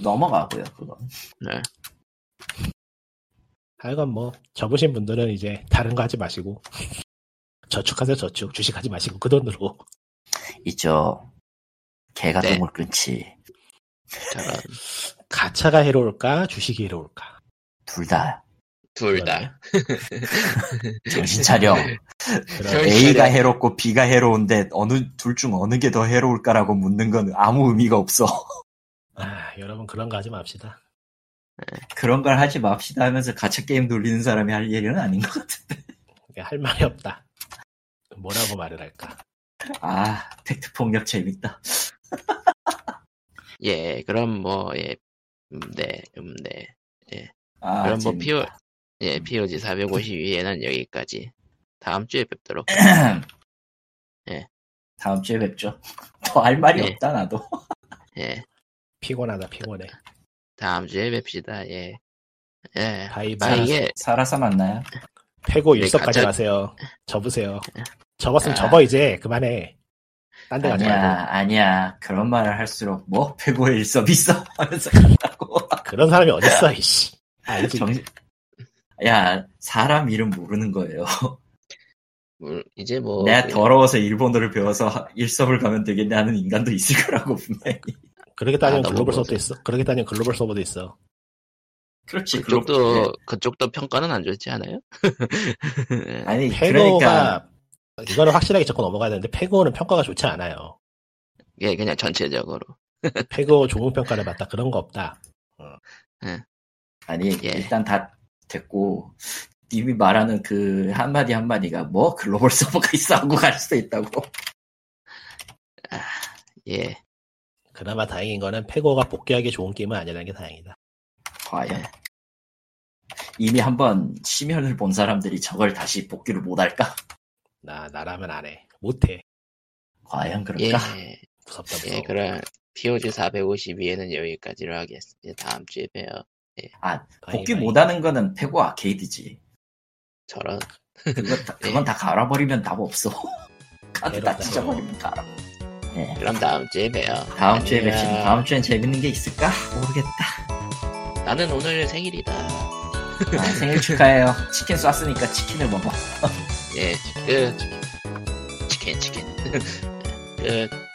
넘어가고요, 그건. 네. 하여간 뭐 접으신 분들은 이제 다른 거 하지 마시고 저축하세요 저축 주식하지 마시고 그 돈으로 있죠. 개가 네. 똥을 끊지. 저런 가차가 해로울까 주식이 해로울까 둘 다. 둘 다. 정신 차려. A가 해롭고 B가 해로운데 어느 둘 중 어느 게 더 해로울까라고 묻는 건 아무 의미가 없어. 아, 여러분 그런 거 하지 맙시다. 그런 걸 하지 맙시다 하면서 가챠 게임 돌리는 사람이 할 일은 아닌 것 같은데. 할 말이 없다. 뭐라고 말을 할까? 아, 팩트 폭력 재밌다. 예, 그럼 뭐, 예, 음, 네, 음, 네. 아, 그럼 뭐. PO, 예, POG 452에는 여기까지. 다음 주에 뵙도록. 예. 다음 주에 뵙죠. 더 할 말이 네. 없다 나도. 예, 피곤하다 피곤해. 다음 주에 뵙시다, 예. 예. 바이바이. 아, 이게, 살아서 만나요. 패고 네, 일석까지 가짜- 마세요. 접으세요. 접었으면 아. 접어 이제 그만해. 딴데 가지. 아니야, 아니야. 그런 말을 할수록 뭐 패고의 일섭 있어 하면서 간다고. 그런 사람이 어딨어 이씨. 알지. 정신. 야, 사람 이름 모르는 거예요. 물- 이제 뭐. 내가 그- 더러워서 일본어를 배워서 일섭을 가면 되겠네 하는 인간도 있을 거라고 분명히. 그렇게 따지면 아, 글로벌. 서버도 있어. 그렇게 따지면 글로벌 서버도 있어. 그렇지. 그쪽도, 글로- 그쪽도 평가는 안 좋지 않아요? 네. 아니, 패고가 그러니까 이거는 확실하게 짚고 넘어가야 되는데 패고는 평가가 좋지 않아요. 예, 그냥 전체적으로. 패고 좋은 평가를 받다 그런 거 없다. 아니 예. 일단 다 됐고 님이 말하는 그 한마디 한마디가 뭐 글로벌 서버가 있어 하고 갈 수도 있다고. 예, 그나마 다행인 거는 패고가 복귀하기 좋은 게임은 아니라는 게 다행이다. 과연 이미 한번 심연을 본 사람들이 저걸 다시 복귀를 못할까? 나 나라면 안 해. 못해. 과연 예, 그럴까? 무섭다 무서워. 예, 그럼, POG 452에는 여기까지로 하겠습니다. 다음 주에 봬요. 아 복귀. 못하는 거는 패고 아케이드지. 저런. 그거 다, 그건 다 갈아버리면 답 없어. 카드 다. 찢어버리면 갈아. 예. 그럼 다음 주에 봬요. 다음 주에. 뵙시다. 다음 주엔 재밌는 게 있을까? 모르겠다. 나는 오늘 생일이다. 아, 생일 축하해요. 치킨 쐈으니까 치킨을 먹어. 예, 끝. 치킨, 치킨. 끝.